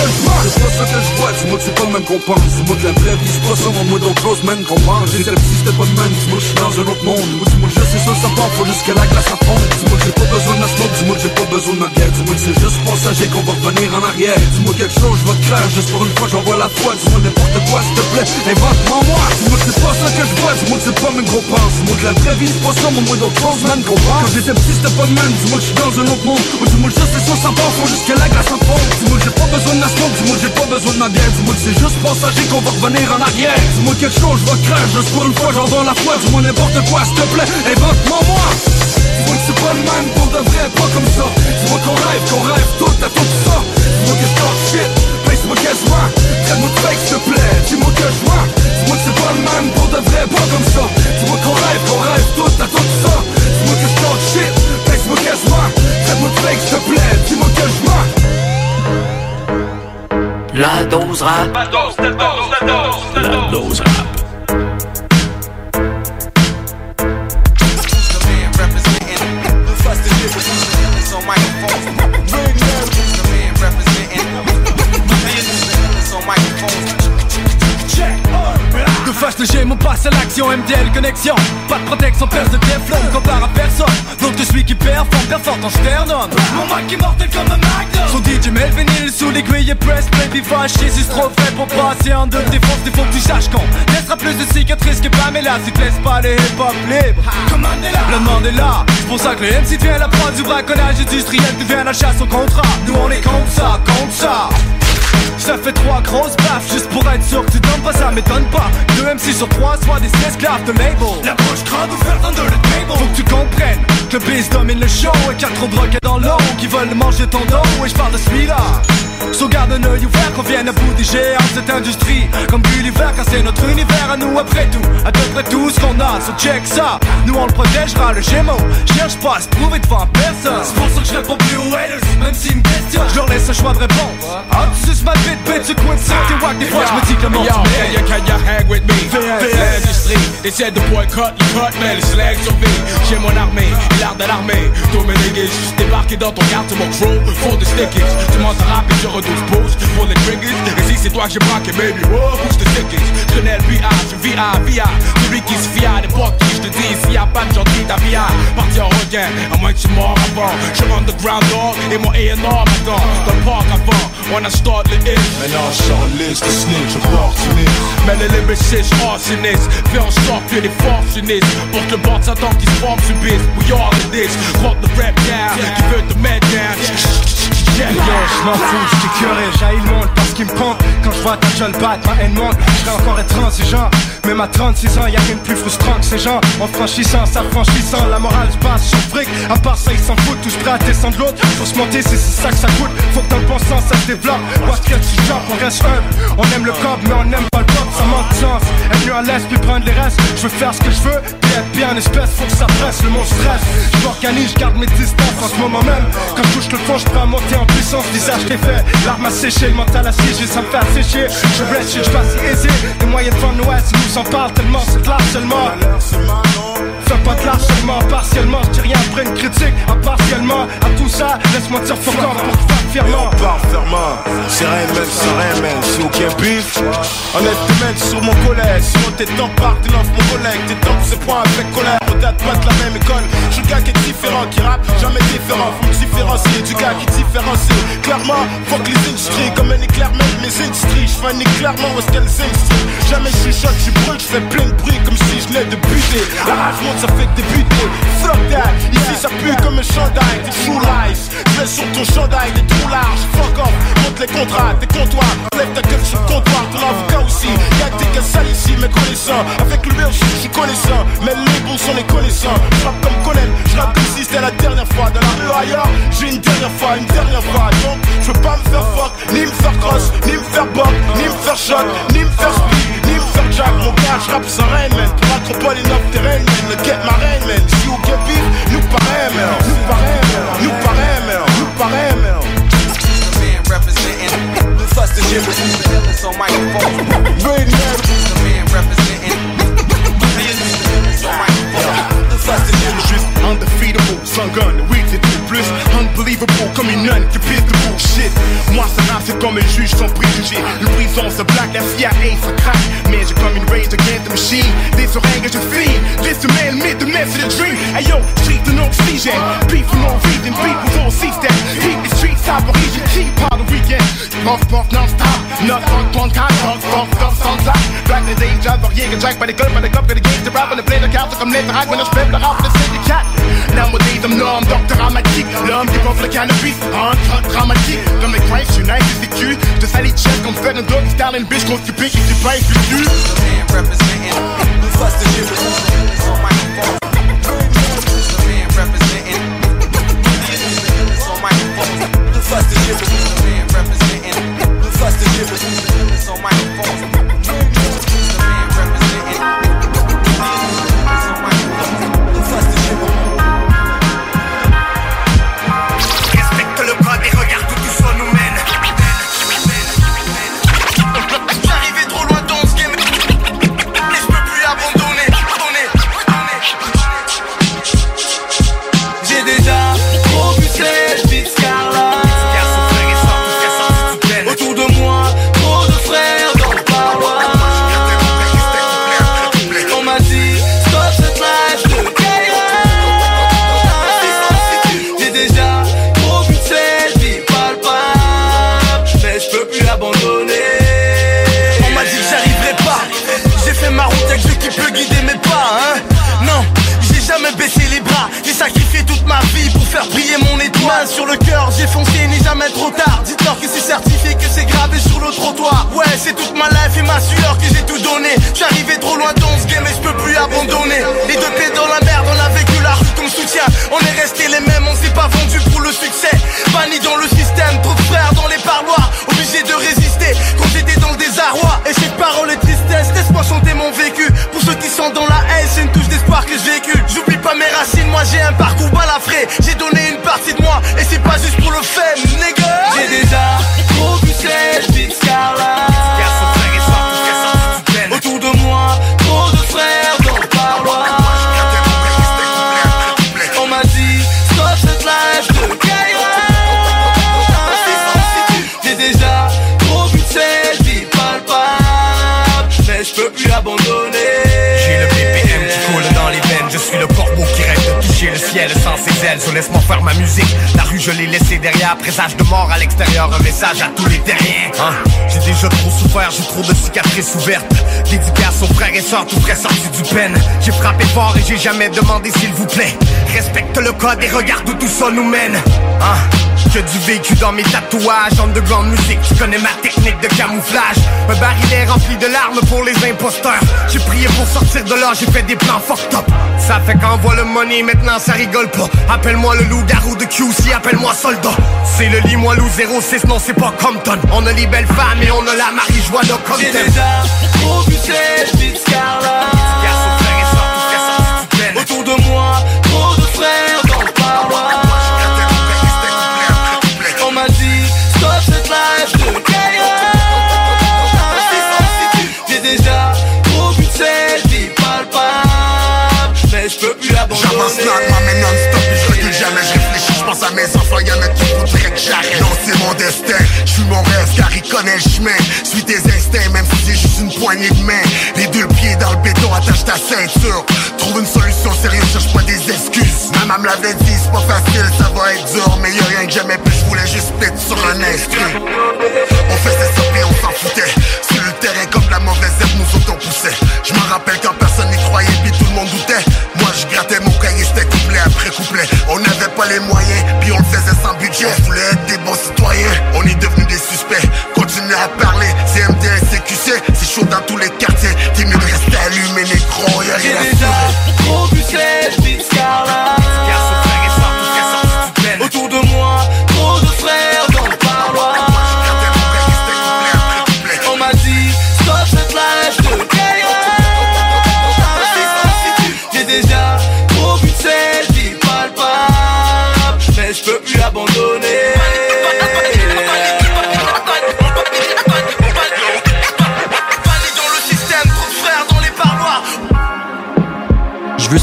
que je vois. C'est pas ça que je vois, dis-moi c'est pas le même qu'on pense. Dis-moi que la vraie vie c'est pas ça, moi d'autres choses, man, comprends J'étais le petit, c'était pas de man, dis-moi je suis dans un autre monde. Ou dis-moi je sais ça, ça part, faut juste que la glace à fond Dis-moi j'ai pas besoin de la smoke, dis-moi j'ai pas besoin de ma bière. Dis-moi c'est juste passager qu'on va revenir en arrière. Dis-moi quelque chose, je vais te craindre, juste pour une fois j'envoie la foi. Dis-moi n'importe quoi, s'il te plaît, invente-moi moi. Dis-moi c'est pas ça que je vois, dis-moi c'est pas mes gros pense. Dis-moi que la vraie vie c'est pas ça, moi d'autres choses, man, comprends Quand j'étais petit, c'était pas de man, dis-moi je suis dans un autre monde. Ou dis-moi je sais ça, ça part, faut juste que la glace en fond Dis-moi j'ai pas besoin de la smoke, dis-moi que j'ai pas besoin de ma bière. Dis-moi que c'est juste passager qu'on va revenir en arrière. Dis-moi quelque chose, je vais craindre, juste pour une fois j'envoie la foi. Dis-moi n'importe quoi, s'il te plaît, invente-moi moi. Dis-moi que c'est pas le même pour de vrai, pas comme ça. Dis-moi qu'on rêve, qu'on rêve tout à tout ça. Dis-moi que je shit, place-moi quasiment Traite-moi de fake s'il te plaît, dis-moi que je vois Dis-moi que c'est pas le même pour de vrai, pas comme ça. Dis-moi qu'on rêve, qu'on rêve tout à tout ça. Dis-moi que je shit, place-moi quasiment Traite-moi de fake s'il te plaît, dis-moi que je vois La dose rap. La dose, la dose, la dose, la dose rap. De fâche léger, mon passe à l'action, MDL connexion. Pas de protection, perce de Teflon, compare à personne. Donc je suis qui performe, performe en sternum. Mon mic est mortel comme un magnum. Son DJ met le sous l'aiguille et press Baby si c'est trop fait pour passer en deux. Défense Des faut que tu saches qu'on laissera plus de cicatrices que Pamela Si te laisse pas les hip-hop libres Comme Mandela Le là, c'est pour ça que les MC deviennent la proie du braconnage industriel Devient la chasse au contrat. Nous on est contre ça, contre ça ça fait trois grosses baffes juste pour être sûr que tu donnes pas, ça m'étonne pas. Deux MC sur trois, soit des esclaves de label. La bouche crade ouverte under the table. Faut que tu comprennes que le biz domine le show et qu'il y a trop de drogues dans l'eau qui veulent manger ton dos. Et je parle de celui-là. So garde un œil ouvert qu'on vienne à bout des géants de cette industrie. Comme Gulliver, car c'est notre univers à nous après tout. À peu près tout ce qu'on a, so check ça. Nous on le protégera, le gémeau. Cherche pas à se prouver devant personne. C'est pour ça que je réponds plus aux haters, même s'ils me questionnent. Je leur laisse un choix de réponse. Ah, tu suces ma bite, bitch, tu quit ça, t'es wack. Des fois je me dis que le monde Yo, can you, hang with me? L'industrie, they said the boy cut, you cut, mais les slags survivent. J'ai mon armée, l'art de l'armée. Tous mes niggas, juste débarqué dans ton garde, mon crew, faut des stickies. Tu montes rap redouce boost pour les triggers. Et si c'est toi que baby, oh, connais le VA, je qui se fie à je te dis, s'il y a pas de gentil, ta vie à partir en requin. À moins que tu avant. Je suis underground dog, et mon A&R. Dans le parc avant, on a start le hit. Maintenant, je sors liste de snitch, opportuniste. Mais les lyricists arsonnistes Fais en sorte que les forces s'unissent Pour que le bord de Satan qui se forme subisse We all in this Rock the rap down Qui veut te mettre Yo, je m'en fous, je curé, j'haïs le monde parce qu'il me compte Quand je vois ta gueule battre, ma haine monte. Je serais encore intransigeant Même à 36 ans, y'a rien de plus frustrant que ces gens. En franchissant, s'affranchissant, la morale se passe sur fric. À part ça, ils s'en foutent, tous prêts à descendre l'autre. Faut se monter, c'est c'est ça que ça coûte. Faut que dans le bon sens, ça se développe. Parce que tu genre, on reste humble. On aime le cop, mais on aime pas le pop, ça manque de sens. Être mieux à l'aise, puis prendre les restes. Je veux faire ce que je veux, puis être bien en espèce Faut que ça presse, le monde stress. Je m'organise, je garde mes distances en ce moment même. Quand je touche le fond, je prends à monter en puissance Visage t'es fait, l'arme a séché, le mental assiégé Ça me fait assécher, je reste, je suis pas si aisé Les moyens de vendre l'ouest, nous en parlent tellement C'est clair seulement Fais pas de l'harcèlement, partiellement Je dis rien après une critique, impartiellement À tout ça, laisse-moi dire off pour que faire fièrement fermement, c'est rien même, c'est rien même, c'est aucun bif. Te mettre sur mon collègue. Sinon t'es temps par, l'offre mon collègue. T'es temps c'est point avec colère. On date pas de la même école. Je suis le gars qui est différent, qui rappe, jamais différent. Faut me différencier du gars qui Clairement, fuck les industries, comme un éclair même mes industries. Je éclairement où est-ce qu'elles industries. Jamais je choc, je brûle, je fais plein de bruit comme si je venais de buter. La rage monte, ça fait débuter. Fuck that, ici ça pue comme un chandail. T'es true lies, je sur ton chandail, t'es trop large. Fuck off, monte les contrats, tes comptoirs. Lève ta gueule sur le comptoir, ton avocat aussi. Y'a des gars sales ici, mais connaissants. Avec le mur, je suis connaissant. Mais les bons sont les connaissants. Je comme Colin, je comme si c'était la dernière fois. Dans la rue ailleurs, j'ai une dernière fois, une dernière Donc, je veux pas me faire fuck, ni me faire cross, ni me faire bop, ni me faire shot, ni me faire speed, ni me faire jack. Mon gars, je rappe sans man. Pour et notre terrain, man. Le get ma reine, man. Si au get beef, nous pareil, man. Nous pareil, man. Nous pareil, man. Nous pareil, man. representing the on. The man representing The first that's the interest. Undefeatable, sun gun, oui t'es tout plus. Unbelievable, comme une nonne qui pisse de bullshit. Moi, ça c'est comme un juge sans préjugés. Le prison, ça blague, la CIA, ça craque. Mais j'ai comme une rage against the machine. Des oreilles que je file mess of the dream. Hey yo, street to no oxygen. Beef for no reason, beef was all cease that. Heat the streets, aborigine, cheap part of the weekend. Puff, puff, non-stop. Not on one time, puff, puff, puff. Back in the day, drive que Jack, by the club, by the cup, by the game, the rap, and the play, the carte comme les drags, when I spit the rap, the syndicat. Nowadays, I'm numb, docteur dramatique. L'homme qui porte le cannabis, en train dramatique. Comme les Christ United, c'est cul. Je salis chest comme un dog, style une bitch constipée qui s'y paye plus cul. representing fuss the shit with on microphone. Man representing on microphone. Fuss the shit man representing fuss the shit. Faire briller mon étoile. Sur le cœur, j'ai foncé, n'est jamais trop tard. Dites-leur que c'est certifié, que c'est gravé sur le trottoir. Ouais, c'est toute ma life et ma sueur que j'ai tout donné. J'arrivais trop loin dans ce game et je peux plus abandonner. Les deux pieds dans la merde, on a vécu la rue comme soutien. On est resté les mêmes, on s'est pas vendu pour le succès. Banni dans le système, trop de frères dans les parloirs. Obligé de résister quand j'étais dans le désarroi. Et chaque parole est tristesse, laisse-moi chanter mon vécu. Pour ceux qui sont dans la haine, c'est une touche d'espoir que j'ai vécu. Moi j'ai un parcours balafré. J'ai donné une partie de moi et c'est pas juste pour le fame, ailes. So laisse-moi faire ma musique. La rue, je l'ai laissée derrière. Présage de mort à l'extérieur. Un message à tous les terriens. Hein? J'ai déjà trop souffert. J'ai trop de cicatrices ouvertes. Dédicace aux frères et sœurs, tout frais sortis du peine. J'ai frappé fort et j'ai jamais demandé s'il vous plaît. Respecte le code et regarde où tout ça nous mène. Hein? Que du vécu dans mes tatouages, underground musique, tu connais ma technique de camouflage. Un barillet rempli de larmes pour les imposteurs. J'ai prié pour sortir de là, j'ai fait des plans fucked up. Ça fait qu'envoie le money, maintenant ça rigole pas. Appelle-moi le loup-garou de QC, appelle-moi soldat. C'est le lit, moi loup 06, non c'est pas Compton. On a les belles femmes et on a la marijuana comme J'ai déjà trop Autour de moi, trop de frères je suis mon rêve car il connaît le chemin. Suis tes instincts même si c'est juste une poignée de main Les deux pieds dans le béton, attache ta ceinture. Trouve une solution sérieuse, cherche pas des excuses. Ma maman l'avait dit, c'est pas facile, ça va être dur. Mais y'a rien que j'aimais plus, je voulais juste péter sur un instru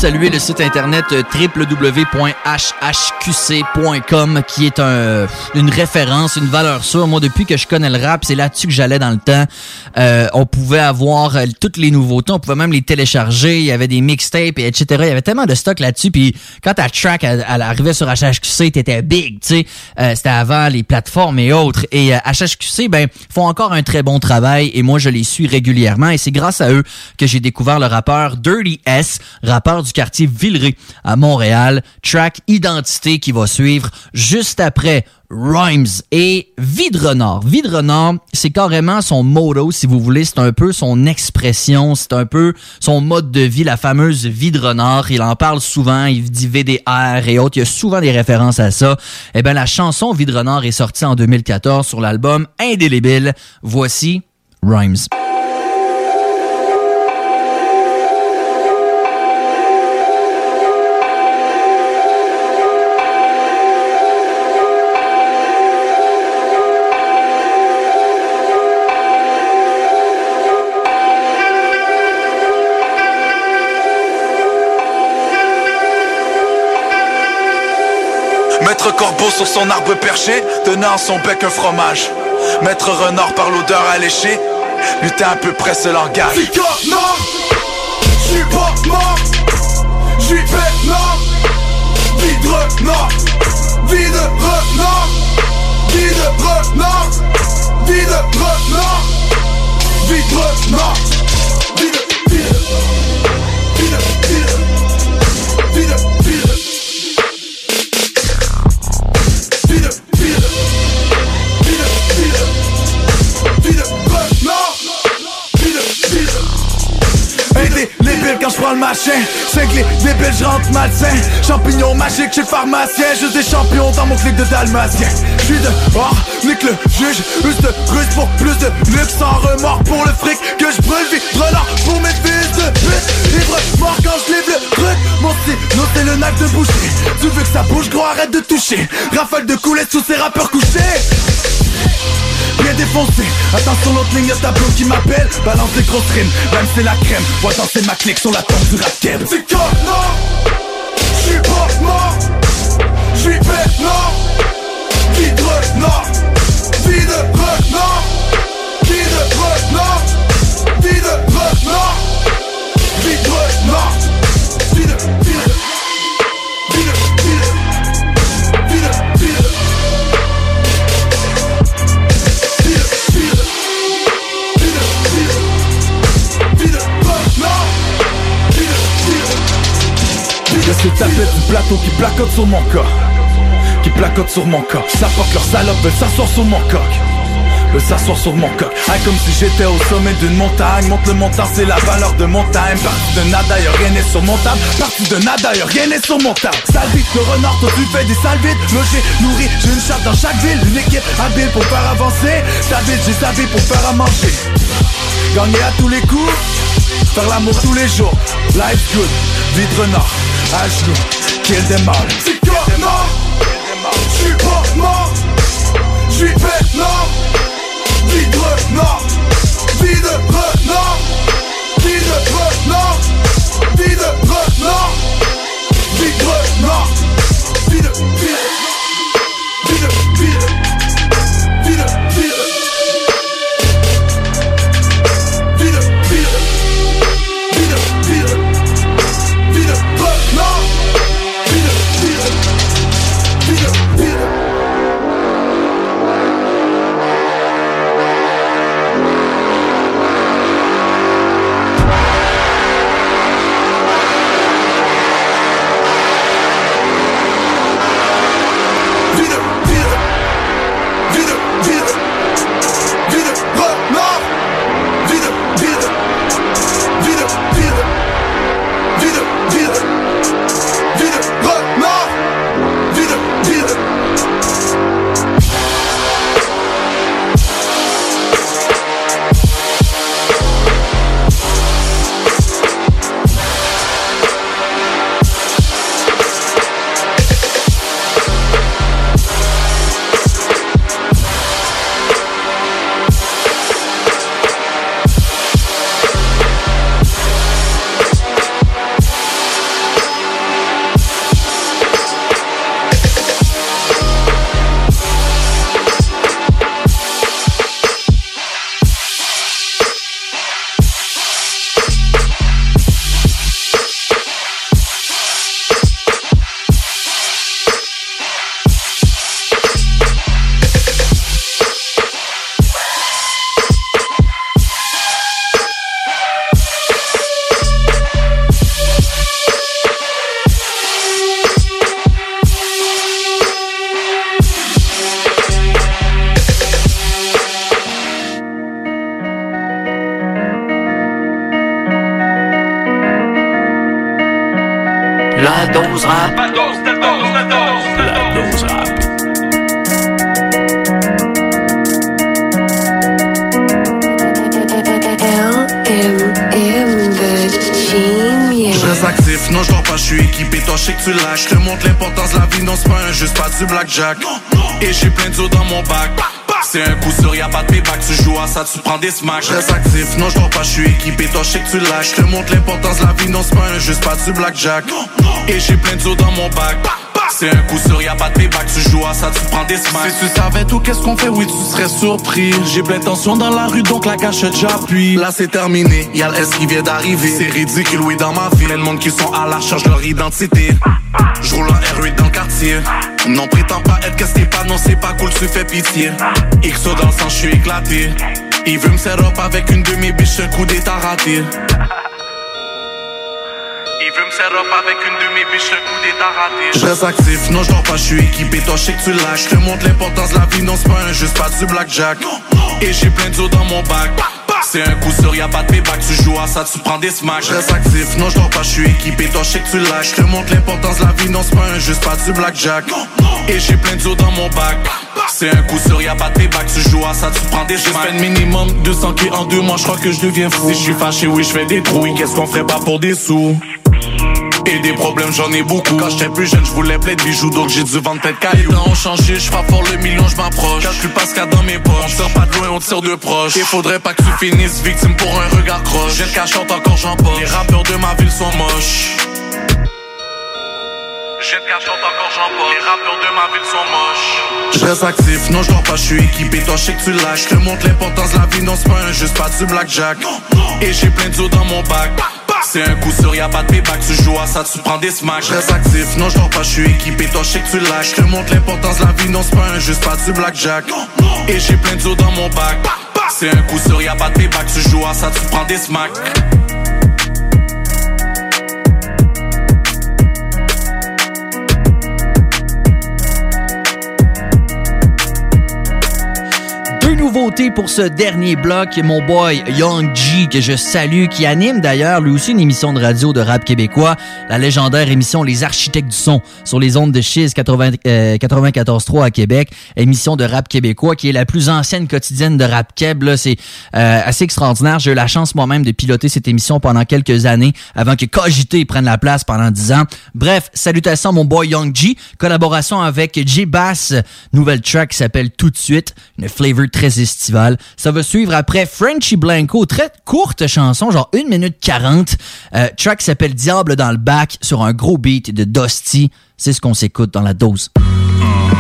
saluer le site internet euh, www.hhqc.com qui est un, une référence, une valeur sûre. Moi, depuis que je connais le rap, c'est là-dessus que j'allais dans le temps. Euh, on pouvait avoir euh, toutes les nouveautés, on pouvait même les télécharger. Il y avait des mixtapes, et etc. Il y avait tellement de stock là-dessus. Puis quand ta track elle, elle arrivait sur HHQC, t'étais big, tu sais. Euh, C'était avant les plateformes et autres. Et HHQC, ben, font encore un très bon travail et moi, je les suis régulièrement. Et c'est grâce à eux que j'ai découvert le rappeur Dirty S, rappeur du quartier Villeray à Montréal. Track Identité qui va suivre juste après Rhymes et Vie de renard. Vie de renard, c'est carrément son motto, si vous voulez. C'est un peu son expression, c'est un peu son mode de vie, la fameuse vie de renard. Il en parle souvent, il dit VDR et autres. Il y a souvent des références à ça. Eh bien, la chanson Vie de renard est sortie en 2014 sur l'album Indélébile. Voici Rhymes. Maître corbeau sur son arbre perché, tenant à son bec un fromage. Maître renard par l'odeur alléchée, lutin à peu près ce langage. j'suis mort, j'suis maintenant Vide renard, vide renard, vide renard, vide renard, vide renard, le machin. C'est que les débiles je malsain. Champignons magiques chez le pharmacien. Juste des champions dans mon clic de dalmatien. Je suis dehors, nique le juge. Juste de pour plus de luxe. Sans remords pour le fric que je brûle. Renard pour mes fils de pute. Livre mort quand je livre le Mon stylo c'est le knife de boucher. Tu veux que ça bouge gros arrête de toucher. Rafale de coulettes sous ces rappeurs couchés défoncé, attention l'autre ligne, y'a ta blonde qui m'appelle. Balance des grosses rimes, même c'est la crème. Vois danser ma clique sur la tombe du rap C'est comme non, j'suis pas mort, j'suis bête non, vide renard, vide renard, qui placotent sur mon corps. Qui placotent sur mon coq Ça porte leur salope veulent s'asseoir sur mon coq. Veulent s'asseoir sur mon coq. Ah comme si j'étais au sommet d'une montagne. Monte le montant c'est la valeur de mon time. Parti de nada y'a rien n'est sur mon table. Parti de nada y'a rien n'est sur mon table. Sale vite de renard toi tu fais des sales vides Logé, nourri, j'ai une chatte dans chaque ville. Une équipe habile pour faire avancer. Ta ville j'ai sa vie pour faire à manger. Gagner à tous les coups. Faire l'amour tous les jours. Life good, vide renard À genoux, kill them all C'est comme non, j'suis pas mort, j'suis bête non, vide renard, vide renard, vide renard, vide renard, vide vide, vide, vide, Et j'ai plein d'eau dans mon bac c'est un coup sûr, y'a pas de payback, tu joues à ça, tu prends des smacks. Reste actif, non je dors pas, je suis équipé, toi je sais que tu lâches Je te montre l'importance la vie, non c'est pas un juste pas du blackjack Et j'ai plein d'eau dans mon bac c'est un coup sûr, y'a pas de payback, tu joues à ça, tu prends des smacks. Si tu savais tout, qu'est-ce qu'on fait, oui, tu serais surpris. J'ai plein de tension dans la rue, donc la cachette j'appuie. Là, c'est terminé, y'a le S qui vient d'arriver. C'est ridicule, oui, dans ma vie. Plein de monde qui sont à la de leur identité. Je roule en R8 dans le quartier. Non, prétends pas être que pas, non, c'est pas cool, tu fais pitié. XO dans le sang, je suis éclaté. Il veut me set up avec une demi-biche, un coup d'état raté. Avec une demi-biche, un coup d'état raté. Je reste actif, non je pas, je suis équipé, toi je sais que tu lâches. Je te montre l'importance de la vie, non c'est pas un juste pas du blackjack. Et j'ai plein d'eau dans mon bac. C'est un coup sûr, y'a pas de payback, tu joues à ça, tu prends des smacks. Je reste actif, non je dors pas, je suis équipé, toi je sais que tu lâches. Je te montre l'importance de la vie, non c'est pas un juste pas du blackjack. Et j'ai plein d'eau dans mon bac. C'est un coup sûr, y'a pas de payback, tu joues à ça, tu prends des smacks. J'ai minimum 200 qui en deux mois, je crois que je deviens fou. Si je suis fâché, oui, je fais des trous. Qu'est-ce qu'on ferait pas pour des sous? Et des problèmes j'en ai beaucoup. Quand j'étais plus jeune je voulais plein de bijoux Donc j'ai dû vendre peut-être cailloux. Les ont changé, je frappe fort le million, je m'approche. Calcule pas ce qu'il y a dans mes poches On tire pas de loin, on tire de proche. Et faudrait pas que tu finisses victime pour un regard croche. J'ai le cachante encore j'en poche Les rappeurs de ma ville sont moches. J'ai le cachante encore j'en poche Les rappeurs de ma ville sont moches. Je reste actif, non je dors pas, je suis équipé Toi je sais que tu lâches, je te montre l'importance de la vie Non c'est pas un juste pas du blackjack. Et j'ai plein d'eau dans mon bac c'est un coup sûr, y'a pas de payback, tu joues à ça, tu prends des smacks. Reste actif, non je dors pas, je suis équipé, toi je sais que tu lâches. Je te montre l'importance de la vie, non c'est pas un juste pas du blackjack. Et j'ai plein d'eau dans mon bac. C'est un coup sûr, y'a pas de payback, tu joues à ça, tu prends des smacks. Pour ce dernier bloc. Mon boy Young G, que je salue, qui anime d'ailleurs lui aussi une émission de radio de rap québécois, la légendaire émission Les Architectes du Son, sur les ondes de Chiz 80, euh, 94.3 à Québec. Émission de rap québécois qui est la plus ancienne quotidienne de rap keb. C'est euh, assez extraordinaire. J'ai eu la chance moi-même de piloter cette émission pendant quelques années avant que Cogité prenne la place pendant dix ans. Bref, salutations mon boy Young G. Collaboration avec J Bass. Nouvelle track qui s'appelle Tout de suite. Une flavor très estivale. Ça va suivre après Frenchy Blanco. Très courte chanson, genre 1 minute 40. Euh, track qui s'appelle Diable dans le bac sur un gros beat de Dusty. C'est ce qu'on s'écoute dans la dose.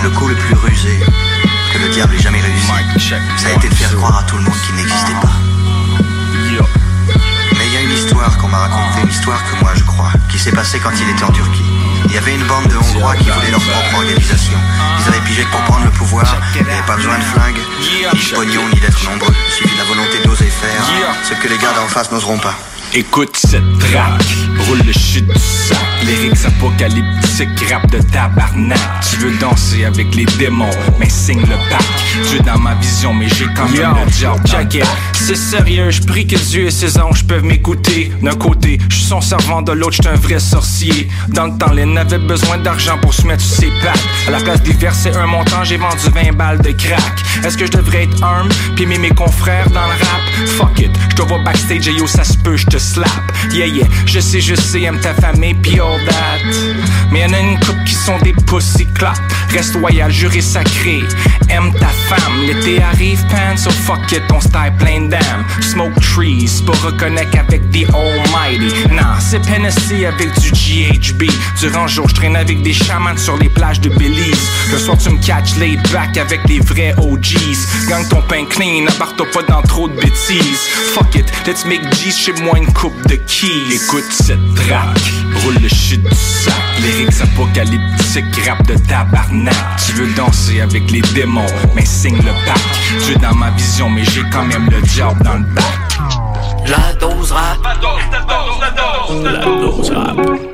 Le coup le plus rusé que le diable ait jamais réussi, ça a été de faire croire à tout le monde qu'il n'existait pas. Mais il y a une histoire qu'on m'a racontée, une histoire que moi je crois, qui s'est passée quand il était en Turquie. Il y avait une bande de Hongrois qui voulaient leur propre organisation. Ils avaient pigé que pour prendre le pouvoir, il n'y avait pas besoin de flingues, ni de pognon, ni d'être nombreux. Il suffit de la volonté d'oser faire ce que les gars d'en face n'oseront pas. Écoute cette track, roule le shit du sac Lyrics apocalyptiques, rap de tabarnak Tu veux danser avec les démons, mais signe le pack Tu es dans ma vision, mais j'ai quand même le diable. C'est sérieux, je prie que Dieu et ses anges peuvent m'écouter. D'un côté, je suis son servant, de l'autre, je un vrai sorcier. Dans le temps, les avaient besoin d'argent pour se mettre sur ses pattes. À la place d'y verser un montant, j'ai vendu 20 balles de crack. Est-ce que je devrais être arme, puis mes confrères dans le rap? Fuck it, je te vois backstage et yo, ça se peut, je te slap. Yeah, yeah, je sais, je sais, aime ta famille, pis all that. Mais y'en a une couple qui sont des pussy clap. Reste loyal, juré sacré. Aime ta femme, l'été arrive, pan, so fuck it, ton style plein d'âme. Smoke trees, pour reconnecter avec the almighty. Nah, c'est Hennessy avec du GHB. Durant le jour, je traîne avec des chamans sur les plages de Belize. Le soir, tu me catch laid back avec les vrais OGs. Gang ton pain clean, abarre-toi pas dans trop de bêtises. Fuck it, let's make G's chez moi une coupe de keys. Écoute cette track, roule le shit du sac Lyrics apocalyptiques, rap de tabarnak Tu veux danser avec les démons, mais signe le pack Tu es dans ma vision, mais j'ai quand même le diable dans le bac La dose rap. La dose, la dose, la dose, la dose rap.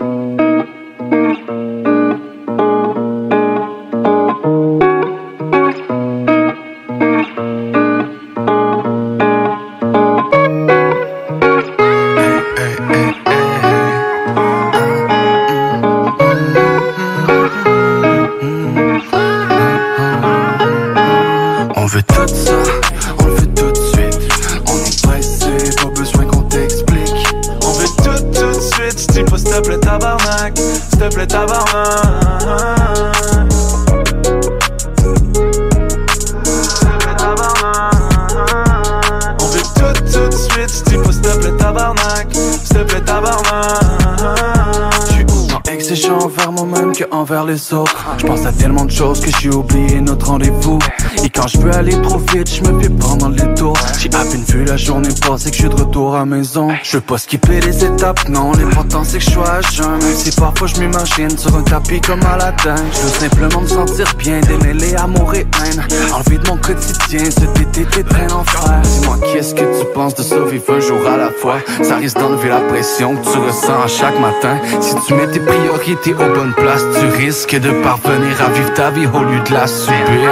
Maison. Je veux pas skipper les étapes, non L'important c'est que je sois à jeun Même si parfois je m'imagine sur un tapis comme à la dingue Je veux simplement me sentir bien, démêler amour et haine. Enlever de mon quotidien cet été tes traînes en fer Dis-moi qu'est-ce que tu penses de survivre un jour à la fois? Ça risque d'enlever la pression que tu ressens à chaque matin. Si tu mets tes priorités aux bonnes places Tu risques de parvenir à vivre ta vie au lieu de la subir.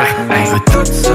Tout ça,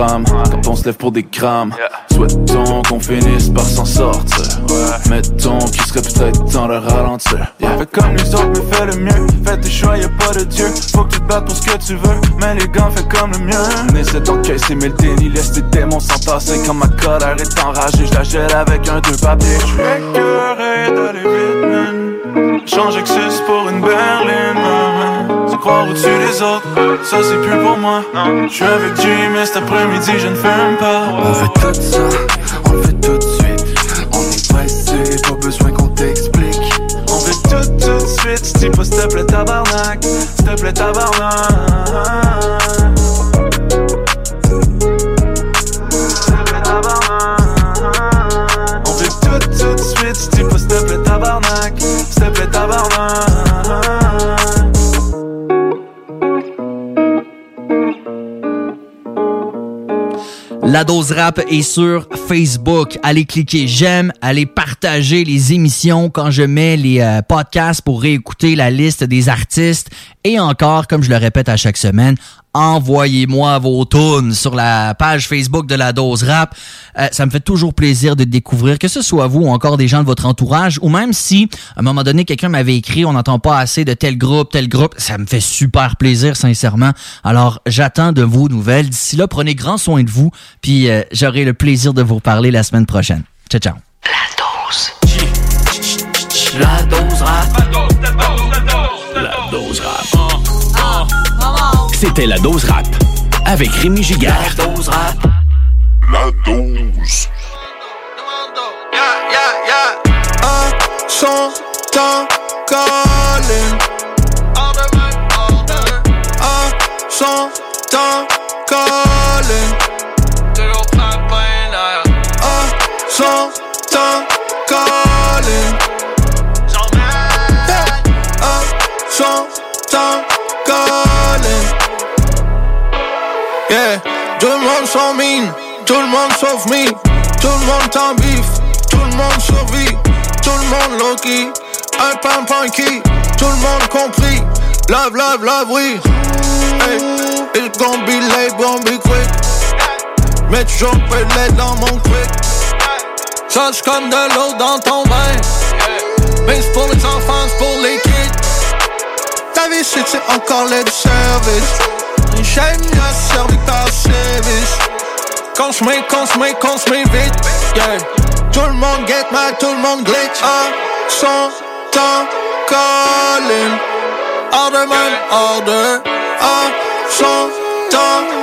quand on se lève pour des grammes Souhaitons qu'on finisse par s'en sortir Mettons qu'il serait peut-être temps de ralentir Fais comme les autres, mais fais le mieux. Fais tes choix, y'a pas de Dieu. Faut que tu te battes pour ce que tu veux. Mais les gants, fais comme le mien. On essaie d'encaisser mais le déni laisse tes démons s'entasser Quand ma colère est enragée, je la gèle avec un deux papiers Écœuré d'aller vite, man. Que c'est pour une berline, man. Se croire au-dessus des autres, ça c'est plus pour moi. Je suis avec Jim, mais cet après-midi je ne fume pas. On veut tout ça, on veut tout pas besoin qu'on t'explique On veut tout, tout de suite, si te plaît tabarnak, s'il te plaît tabarnak. La dose rap est sur Facebook. Allez cliquer j'aime, allez partager les émissions quand je mets les euh, podcasts pour réécouter la liste des artistes. Et encore, comme je le répète à chaque semaine, envoyez-moi vos tunes sur la page Facebook de la dose rap. Euh, ça me fait toujours plaisir de découvrir, que ce soit vous ou encore des gens de votre entourage, ou même si, à un moment donné, quelqu'un m'avait écrit, on n'entend pas assez de tel groupe, tel groupe, ça me fait super plaisir, sincèrement. Alors, j'attends de vos nouvelles. D'ici là, prenez grand soin de vous, puis euh, j'aurai le plaisir de vous parler la semaine prochaine. Ciao, ciao. La dose rap. La dose rap. C'était la dose rap avec Rémi Giguère. La dose rap. La dose. Un son temps calling. Un son temps calling. Un son Yeah, tout le monde s'en mine, tout le monde sauf me, tout le monde en bif, tout le monde survit, tout le monde low-key, un pan punky, tout le monde compris, love, love, love, oui. Hey, it's gonna be late, gonna be quick. Mais toujours peu de dans mon quick. Change comme de l'eau dans ton bain. Mais c'est pour les enfants, c'est pour les kids. Ta vie, c'est encore l'aide service? À servi par service. Consommé, consommé, consommé vite. Yeah. Tout le monde get mad, tout le monde glitch. Un son temps calling. Order man, order. Un son temps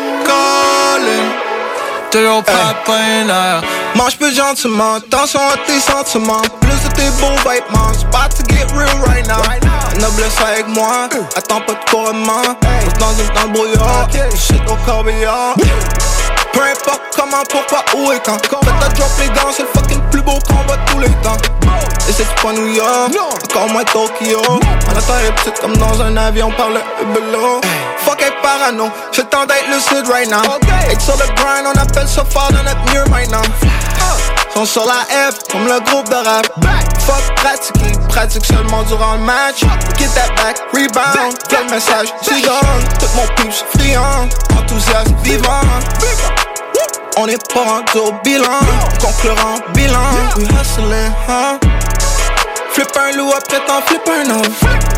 calling. Toujours pas peinard. Mange plus gentiment, attention à tes sentiments. Plus de tes bons vêtements, c'est about to get real right now. Noblesse avec moi, attends pas de couronnement. On dans, une- dans le brouillard, shit au corbillard. Peu importe comment, pourquoi, où et quand. Faites ta drop les gants, c'est le fucking plus beau combat de tous les temps. Et c'est pas New York, encore moins Tokyo. La terre est petite comme dans un avion par le hubelo. Fuck être parano, j'ai le temps d'être lucide right now. Être sur le grind, on appelle ça fort de notre mieux maintenant. Sont sur la F, comme le groupe de rap. Fuck pratiquer, pratique seulement durant le match. Get that back, rebound. Quel message, gone. Tout mon peeps friand, enthousiaste, vivant. On n'est pas rendu au bilan, concurrent, bilan. We hustling, huh? Flip un loup après t'en flip un autre.